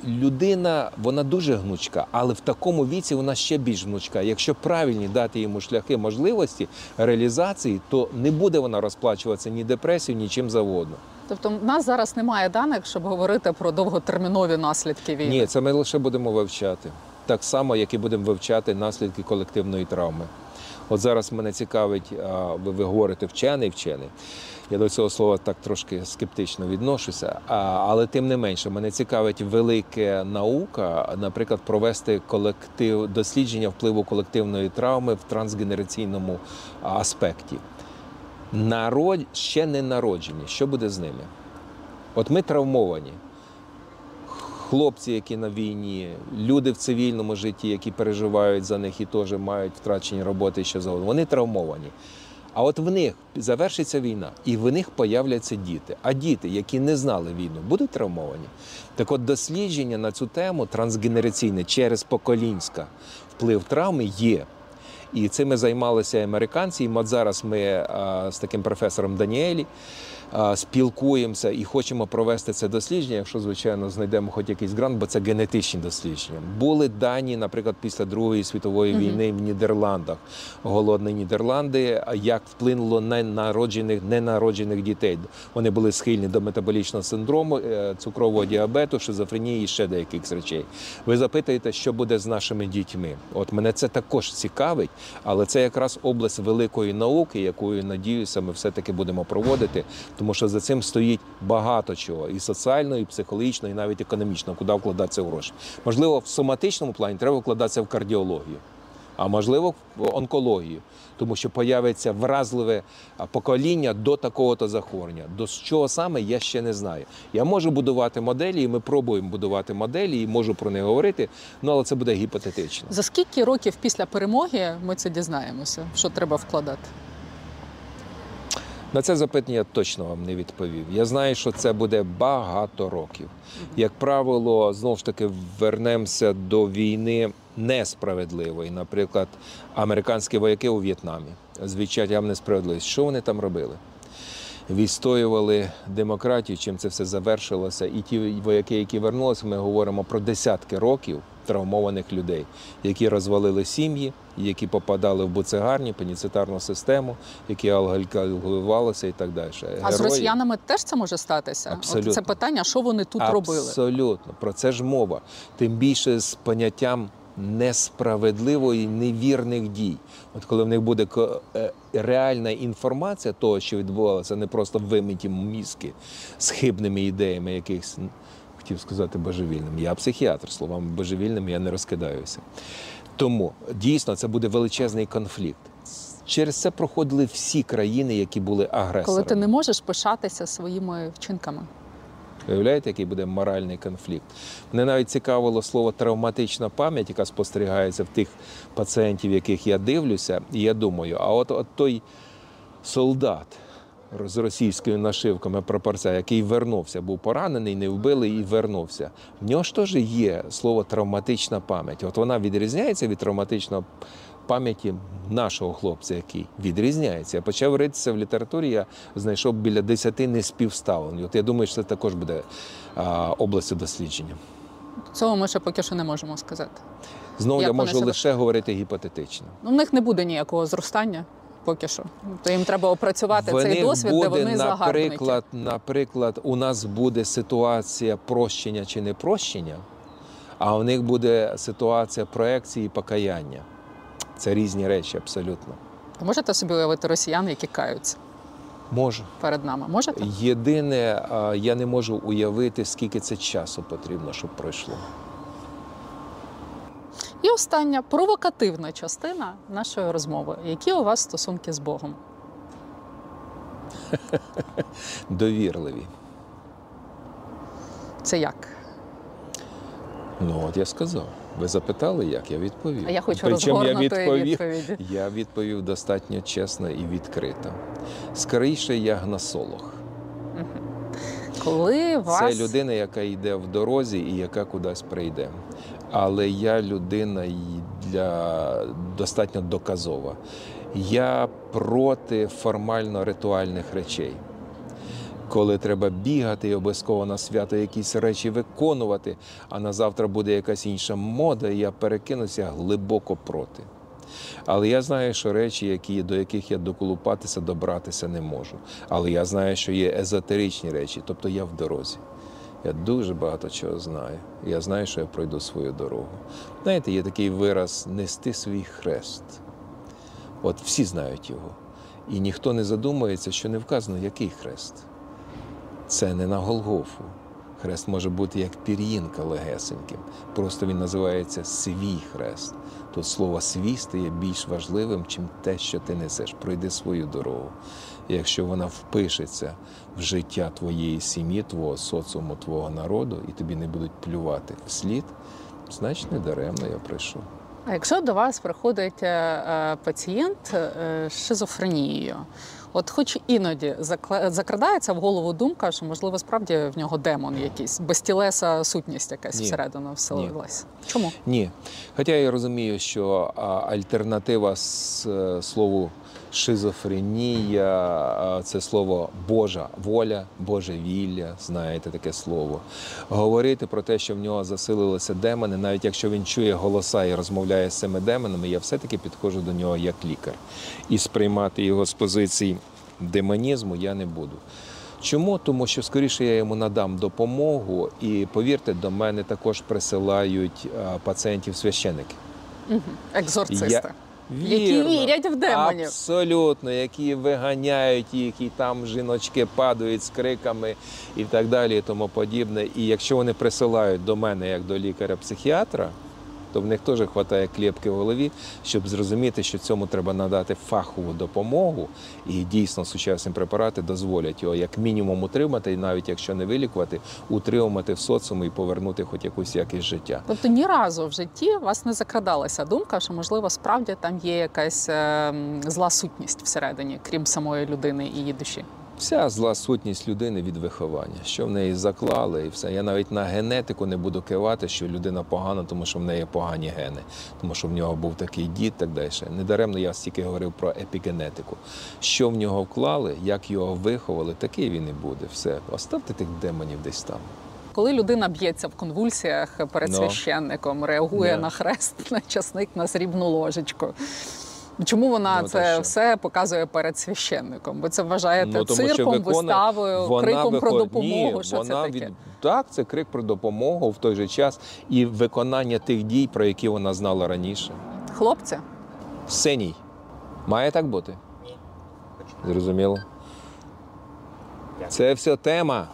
людина вона дуже гнучка, але в такому віці вона ще більш гнучка. Якщо правильні дати йому шляхи можливості реалізації, то не буде вона розплачуватися ні депресією, ні чим завгодно. Тобто, в нас зараз немає даних, щоб говорити про довготермінові наслідки війни. Ні, це ми лише будемо вивчати. Так само, як і будемо вивчати наслідки колективної травми. От зараз мене цікавить, ви, ви говорите вчений вчений. Я до цього слова так трошки скептично відношуся. А, але тим не менше, мене цікавить велика наука, наприклад, провести колектив дослідження впливу колективної травми в трансгенераційному аспекті. Народ ще не народжені. Що буде з ними? От ми травмовані хлопці, які на війні, люди в цивільному житті, які переживають за них і теж мають втрачені роботи що завгодно, вони травмовані. А от в них завершиться війна, і в них появляться діти. А діти, які не знали війну, будуть травмовані. Так от дослідження на цю тему трансгенераційне через поколінська вплив травми є. І цими займалися американці. І от зараз ми з таким професором Даніелі спілкуємося і хочемо провести це дослідження, якщо, звичайно, знайдемо хоч якийсь грант, бо це генетичні дослідження. Були дані, наприклад, після Другої світової війни в Нідерландах, голодні Нідерланди, як вплинуло на народжених, ненароджених дітей. Вони були схильні до метаболічного синдрому, е, цукрового діабету, шизофренії і ще деяких речей. Ви запитуєте, що буде з нашими дітьми? От мене це також цікавить, але це якраз область великої науки, якою надіюся, ми все-таки будемо проводити, тому що за цим стоїть багато чого: і соціально, і психологічно, і навіть економічно, куди вкладатися гроші. Можливо, в соматичному плані треба вкладатися в кардіологію. А можливо, в онкологію, тому що появиться вразливе покоління до такого-то захворювання. До чого саме я ще не знаю. Я можу будувати моделі, і ми пробуємо будувати моделі, і можу про них говорити, ну але це буде гіпотетично. За скільки років після перемоги ми це дізнаємося, що треба вкладати? На це запитання я точно вам не відповів. Я знаю, що це буде багато років. Як правило, знову ж таки вернемося до війни несправедливої. Наприклад, американські вояки у В'єтнамі звідчать несправедливість. Що вони там робили? Відстоювали демократію, чим це все завершилося. І ті вояки, які вернулися, ми говоримо про десятки років травмованих людей, які розвалили сім'ї, які попадали в буцегарні, пеніцитарну систему, які алкоголювалися і так далі. А з росіянами теж це може статися? Абсолютно. От це питання, що вони тут робили? Абсолютно. Про це ж мова. Тим більше з поняттям несправедливої невірних дій. От коли в них буде е, реальна інформація того, що відбувалося, не просто вимиті мізки з хибними ідеями якихось. Хотів сказати божевільним. Я психіатр, словами божевільним я не розкидаюся. Тому дійсно це буде величезний конфлікт. Через це проходили всі країни, які були агресорами. Коли ти не можеш пишатися своїми вчинками. Уявляєте, який буде моральний конфлікт? Мене навіть цікавило слово травматична пам'ять, яка спостерігається в тих пацієнтів, яких я дивлюся, і я думаю, а от, от той солдат з російськими нашивками прапорця, який вернувся, був поранений, не вбили і вернувся. В нього ж теж є слово травматична пам'ять. От вона відрізняється від травматичної пам'яті нашого хлопця, який відрізняється. Я почав ритися в літературі, я знайшов біля 10 неспівставлень. От я думаю, що це також буде а, областю дослідження. Цього ми ще поки що не можемо сказати. Знову Як я можу себе- лише говорити гіпотетично. Ну, в них не буде ніякого зростання поки що. То їм треба опрацювати В цей досвід, буде, де вони загарбники. наприклад, наприклад, у нас буде ситуація прощення чи не прощення, а у них буде ситуація проекції і покаяння. Це різні речі абсолютно. Ви можете собі уявити росіян, які каються Можу. перед нами? Можете? Єдине, я не можу уявити, скільки це часу потрібно, щоб пройшло. І остання провокативна частина нашої розмови. Які у вас стосунки з Богом? Довірливі. Це як? Ну, от я сказав. Ви запитали, як я відповів. А я хочу Причому я розгорнутої відповіді. Я відповів достатньо чесно і відкрито. Скоріше, я гнасолог. Коли вас Це людина, яка йде в дорозі і яка кудись прийде. Але я людина для достатньо доказова. Я проти формально ритуальних речей. Коли треба бігати і обов'язково на свято якісь речі виконувати, а на завтра буде якась інша мода, і я перекинуся глибоко проти. Але я знаю, що речі, які, до яких я доколупатися, добратися не можу. Але я знаю, що є езотеричні речі, тобто я в дорозі. Я дуже багато чого знаю. Я знаю, що я пройду свою дорогу. Знаєте, є такий вираз нести свій хрест. От всі знають його. І ніхто не задумується, що не вказано, який хрест. Це не на Голгофу. Хрест може бути як пір'їнка легесеньким. Просто він називається свій хрест. Тут слово свій стає більш важливим, чим те, що ти несеш. Пройди свою дорогу. Якщо вона впишеться в життя твоєї сім'ї, твого соціуму, твого народу, і тобі не будуть плювати вслід, значить недаремно я прийшов. А якщо до вас приходить е, е, пацієнт е, з шизофренією, от хоч іноді закрадається в голову думка, що можливо справді в нього демон якийсь, безтілеса сутність якась Ні. всередину вселилась. Чому? Ні. Хоча я розумію, що альтернатива слову шизофренія це слово Божа воля, Боже вілля, знаєте таке слово. Говорити про те, що в нього засилилися демони, навіть якщо він чує голоса і розмовляє з цими демонами, я все-таки підходжу до нього як лікар. І сприймати його з позиції демонізму я не буду. Чому? Тому що скоріше я йому надам допомогу, і повірте, до мене також присилають пацієнтів священики. Екзорцисти. Які вірять в демонів. Абсолютно, які виганяють їх, і там жіночки падають з криками і так далі, і тому подібне. І якщо вони присилають до мене як до лікаря-психіатра, то в них теж вистачає клепки в голові, щоб зрозуміти, що цьому треба надати фахову допомогу, і дійсно сучасні препарати дозволять його як мінімум утримати, і навіть якщо не вилікувати, утримати в соціумі і повернути хоч якусь якість життя. Тобто ні разу в житті вас не закрадалася думка, що можливо справді там є якась е, зла сутність всередині, крім самої людини і її душі. Вся зла сутність людини від виховання, що в неї заклали, і все. Я навіть на генетику не буду кивати, що людина погана, тому що в неї погані гени, тому що в нього був такий дід, так далі. Недаремно я стільки говорив про епігенетику. Що в нього вклали, як його виховали, такий він і буде. Все, оставте тих демонів десь там. Коли людина б'ється в конвульсіях перед Ну. священником, реагує Да. на хрест, на часник, на срібну ложечку. Чому вона Ну, це все показує перед священником? Ви це вважаєте Ну, тому цирком, виконує- виставою, вона криком про допомогу? Ні, що вона це таке? Від... Так, це крик про допомогу в той же час і виконання тих дій, про які вона знала раніше. Хлопці? Синій. Має так бути? Ні. Зрозуміло. Це все тема.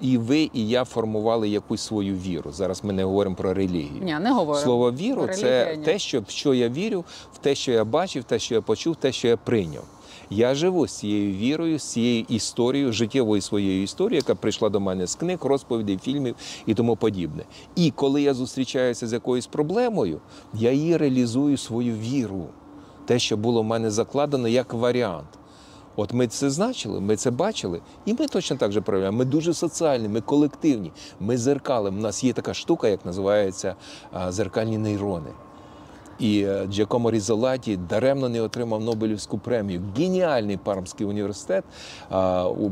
І ви, і я формували якусь свою віру. Зараз ми не говоримо про релігію. Ні, не говорю. Слово віру Релігія це ні. те, що, в що я вірю, в те, що я бачив, те, що я почув, те, що я прийняв. Я живу з цією вірою, з цією історією, життєвою своєю історією, яка прийшла до мене з книг, розповідей, фільмів і тому подібне. І коли я зустрічаюся з якоюсь проблемою, я її реалізую свою віру, те, що було в мене закладено як варіант. От ми це значили, ми це бачили, і ми точно так же проявляємо. Ми дуже соціальні, ми колективні, ми зеркалимо. У нас є така штука, як називається зеркальні нейрони. І е, Джакомо Різолаті даремно не отримав Нобелівську премію. Геніальний Пармський університет,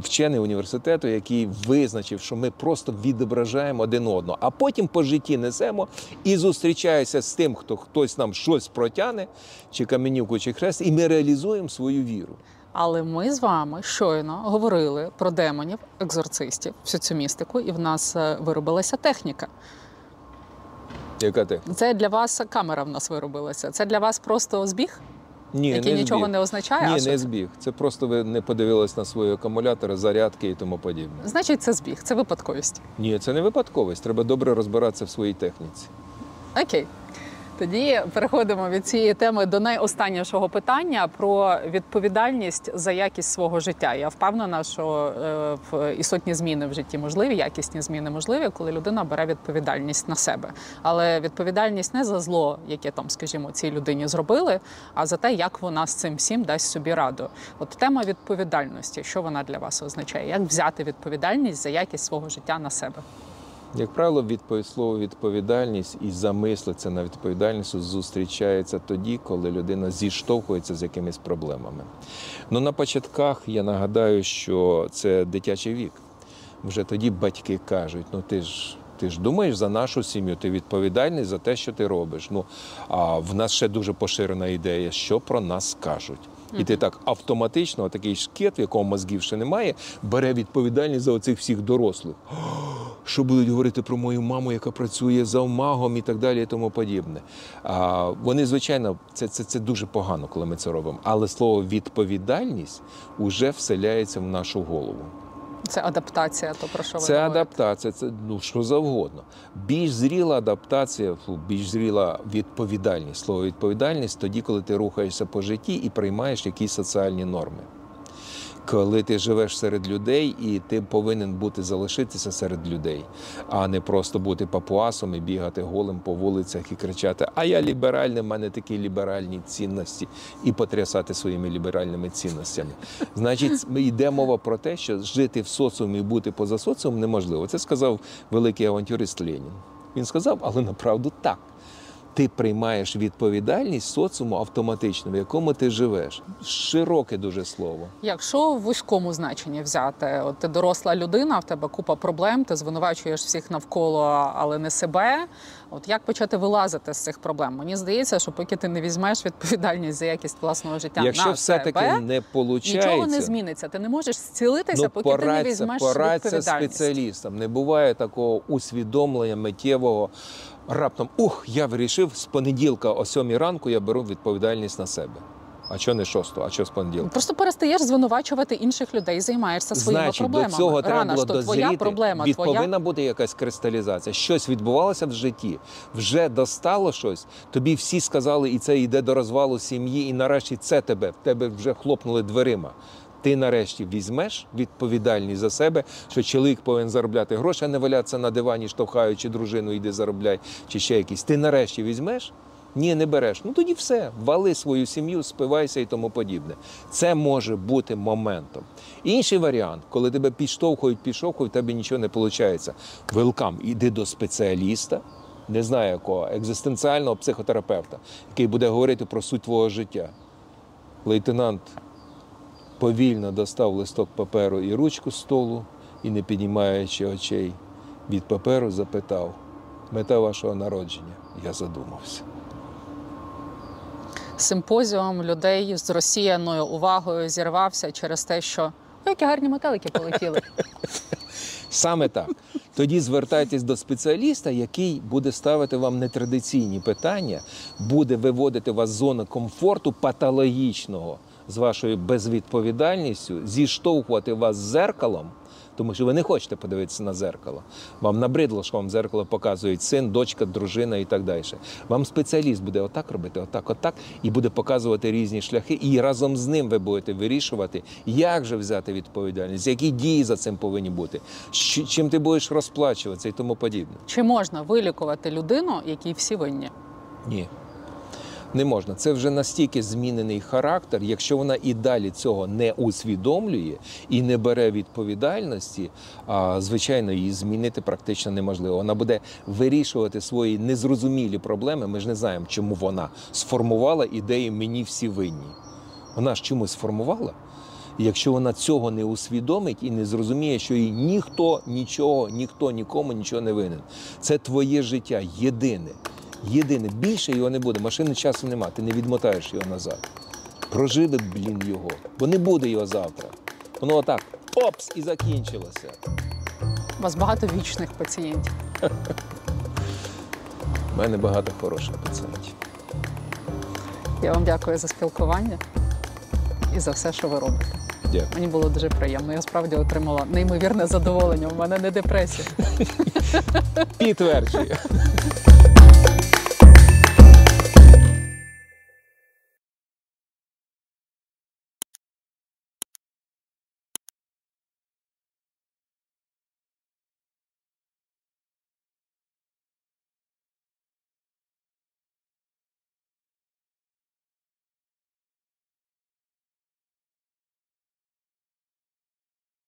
вчений університету, який визначив, що ми просто відображаємо один одного, а потім по житті несемо і зустрічаємося з тим, хто хтось нам щось протягне, чи каменюку, чи хрест, і ми реалізуємо свою віру. Але ми з вами щойно говорили про демонів, екзорцистів, всю цю містику, і в нас е, виробилася техніка. Яка ти? Це для вас камера в нас виробилася. Це для вас просто збіг, Ні, який не нічого збіг. не означає. а Ні, що не це? збіг. Це просто ви не подивились на свої акумулятори, зарядки і тому подібне. Значить, це збіг, це випадковість. Ні, це не випадковість. Треба добре розбиратися в своїй техніці. Окей. Тоді переходимо від цієї теми до найостаннішого питання про відповідальність за якість свого життя. Я впевнена, що е, в і сотні зміни в житті можливі, якісні зміни можливі, коли людина бере відповідальність на себе. Але відповідальність не за зло, яке там, скажімо, цій людині зробили, а за те, як вона з цим всім дасть собі раду. От тема відповідальності, що вона для вас означає? Як взяти відповідальність за якість свого життя на себе? Як правило, відповідь слово відповідальність і замислиться на відповідальність зустрічається тоді, коли людина зіштовхується з якимись проблемами. Ну на початках я нагадаю, що це дитячий вік. Вже тоді батьки кажуть: ну ти ж. Ти ж думаєш за нашу сім'ю, ти відповідальний за те, що ти робиш. Ну а в нас ще дуже поширена ідея, що про нас скажуть. І ти так автоматично, такий шкет, в якого мозгів ще немає, бере відповідальність за оцих всіх дорослих. Що будуть говорити про мою маму, яка працює за завмагом і так далі, і тому подібне. А, вони, звичайно, це, це, це дуже погано, коли ми це робимо. Але слово відповідальність уже вселяється в нашу голову. Це адаптація, то про що ви Це говорите? адаптація, це ну що завгодно. Більш зріла адаптація, більш зріла відповідальність. Слово відповідальність тоді, коли ти рухаєшся по житті і приймаєш якісь соціальні норми. Коли ти живеш серед людей, і ти повинен бути залишитися серед людей, а не просто бути папуасом і бігати голим по вулицях і кричати: А я ліберальний, в мене такі ліберальні цінності, і потрясати своїми ліберальними цінностями. Значить, ми- йде мова про те, що жити в соціумі і бути поза соціумом неможливо. Це сказав великий авантюрист Ленін. Він сказав, але направду так. Ти приймаєш відповідальність соціуму автоматично, в якому ти живеш. Широке дуже слово. Якщо в вузькому значенні взяти, от ти доросла людина, в тебе купа проблем, ти звинувачуєш всіх навколо, але не себе. От як почати вилазити з цих проблем? Мені здається, що поки ти не візьмеш відповідальність за якість власного життя Якщо на все-таки не виходить, нічого не зміниться. Ти не можеш зцілитися, ну, поки ти не візьмеш порадься відповідальність. спеціалістам. Не буває такого усвідомлення миттєвого. Раптом, ух, я вирішив, з понеділка о сьомій ранку я беру відповідальність на себе. А що не шостого, а що з понеділка? Просто перестаєш звинувачувати інших людей, займаєшся своїми Значить, проблемами. до цього треба Рано було ж то твоя проблема, Від твоя повинна бути якась кристалізація. Щось відбувалося в житті, вже достало щось. Тобі всі сказали, і це йде до розвалу сім'ї, і нарешті це тебе, в тебе вже хлопнули дверима. Ти нарешті візьмеш відповідальність за себе, що чоловік повинен заробляти гроші, а не валятися на дивані, штовхаючи дружину, йди заробляй, чи ще якісь. Ти нарешті візьмеш. Ні, не береш. Ну тоді все, вали свою сім'ю, спивайся і тому подібне. Це може бути моментом. Інший варіант, коли тебе підштовхують, підштовхують, тебе нічого не виходить. Велкам, іди до спеціаліста, не знаю якого, екзистенціального психотерапевта, який буде говорити про суть твого життя. Лейтенант повільно достав листок паперу і ручку з столу і, не піднімаючи очей від паперу, запитав: мета вашого народження? Я задумався. симпозіум людей з розсіяною увагою зірвався через те, що «Ой, які гарні метелики полетіли. Саме так. Тоді звертайтесь до спеціаліста, який буде ставити вам нетрадиційні питання, буде виводити вас з зони комфорту патологічного з вашою безвідповідальністю, зіштовхувати вас з зеркалом, тому що ви не хочете подивитися на зеркало. Вам набридло, що вам зеркало показують син, дочка, дружина і так далі. Вам спеціаліст буде отак робити, отак, отак, і буде показувати різні шляхи. І разом з ним ви будете вирішувати, як же взяти відповідальність, які дії за цим повинні бути, чим ти будеш розплачуватися і тому подібне. Чи можна вилікувати людину, якій всі винні? Ні. Не можна. Це вже настільки змінений характер. Якщо вона і далі цього не усвідомлює і не бере відповідальності, звичайно, її змінити практично неможливо. Вона буде вирішувати свої незрозумілі проблеми. Ми ж не знаємо, чому вона сформувала ідею мені всі винні. Вона ж чомусь сформувала. Якщо вона цього не усвідомить і не зрозуміє, що їй ніхто нічого, ніхто нікому нічого не винен. Це твоє життя єдине. Єдине, більше його не буде. Машини часу нема, ти не відмотаєш його назад. Проживи, блін, його, бо не буде його завтра. Воно отак, опс, і закінчилося. У вас багато вічних пацієнтів. У мене багато хороших пацієнтів. Я вам дякую за спілкування і за все, що ви робите. Дякую. Мені було дуже приємно. Я справді отримала неймовірне задоволення. У мене не депресія. Підтверджую.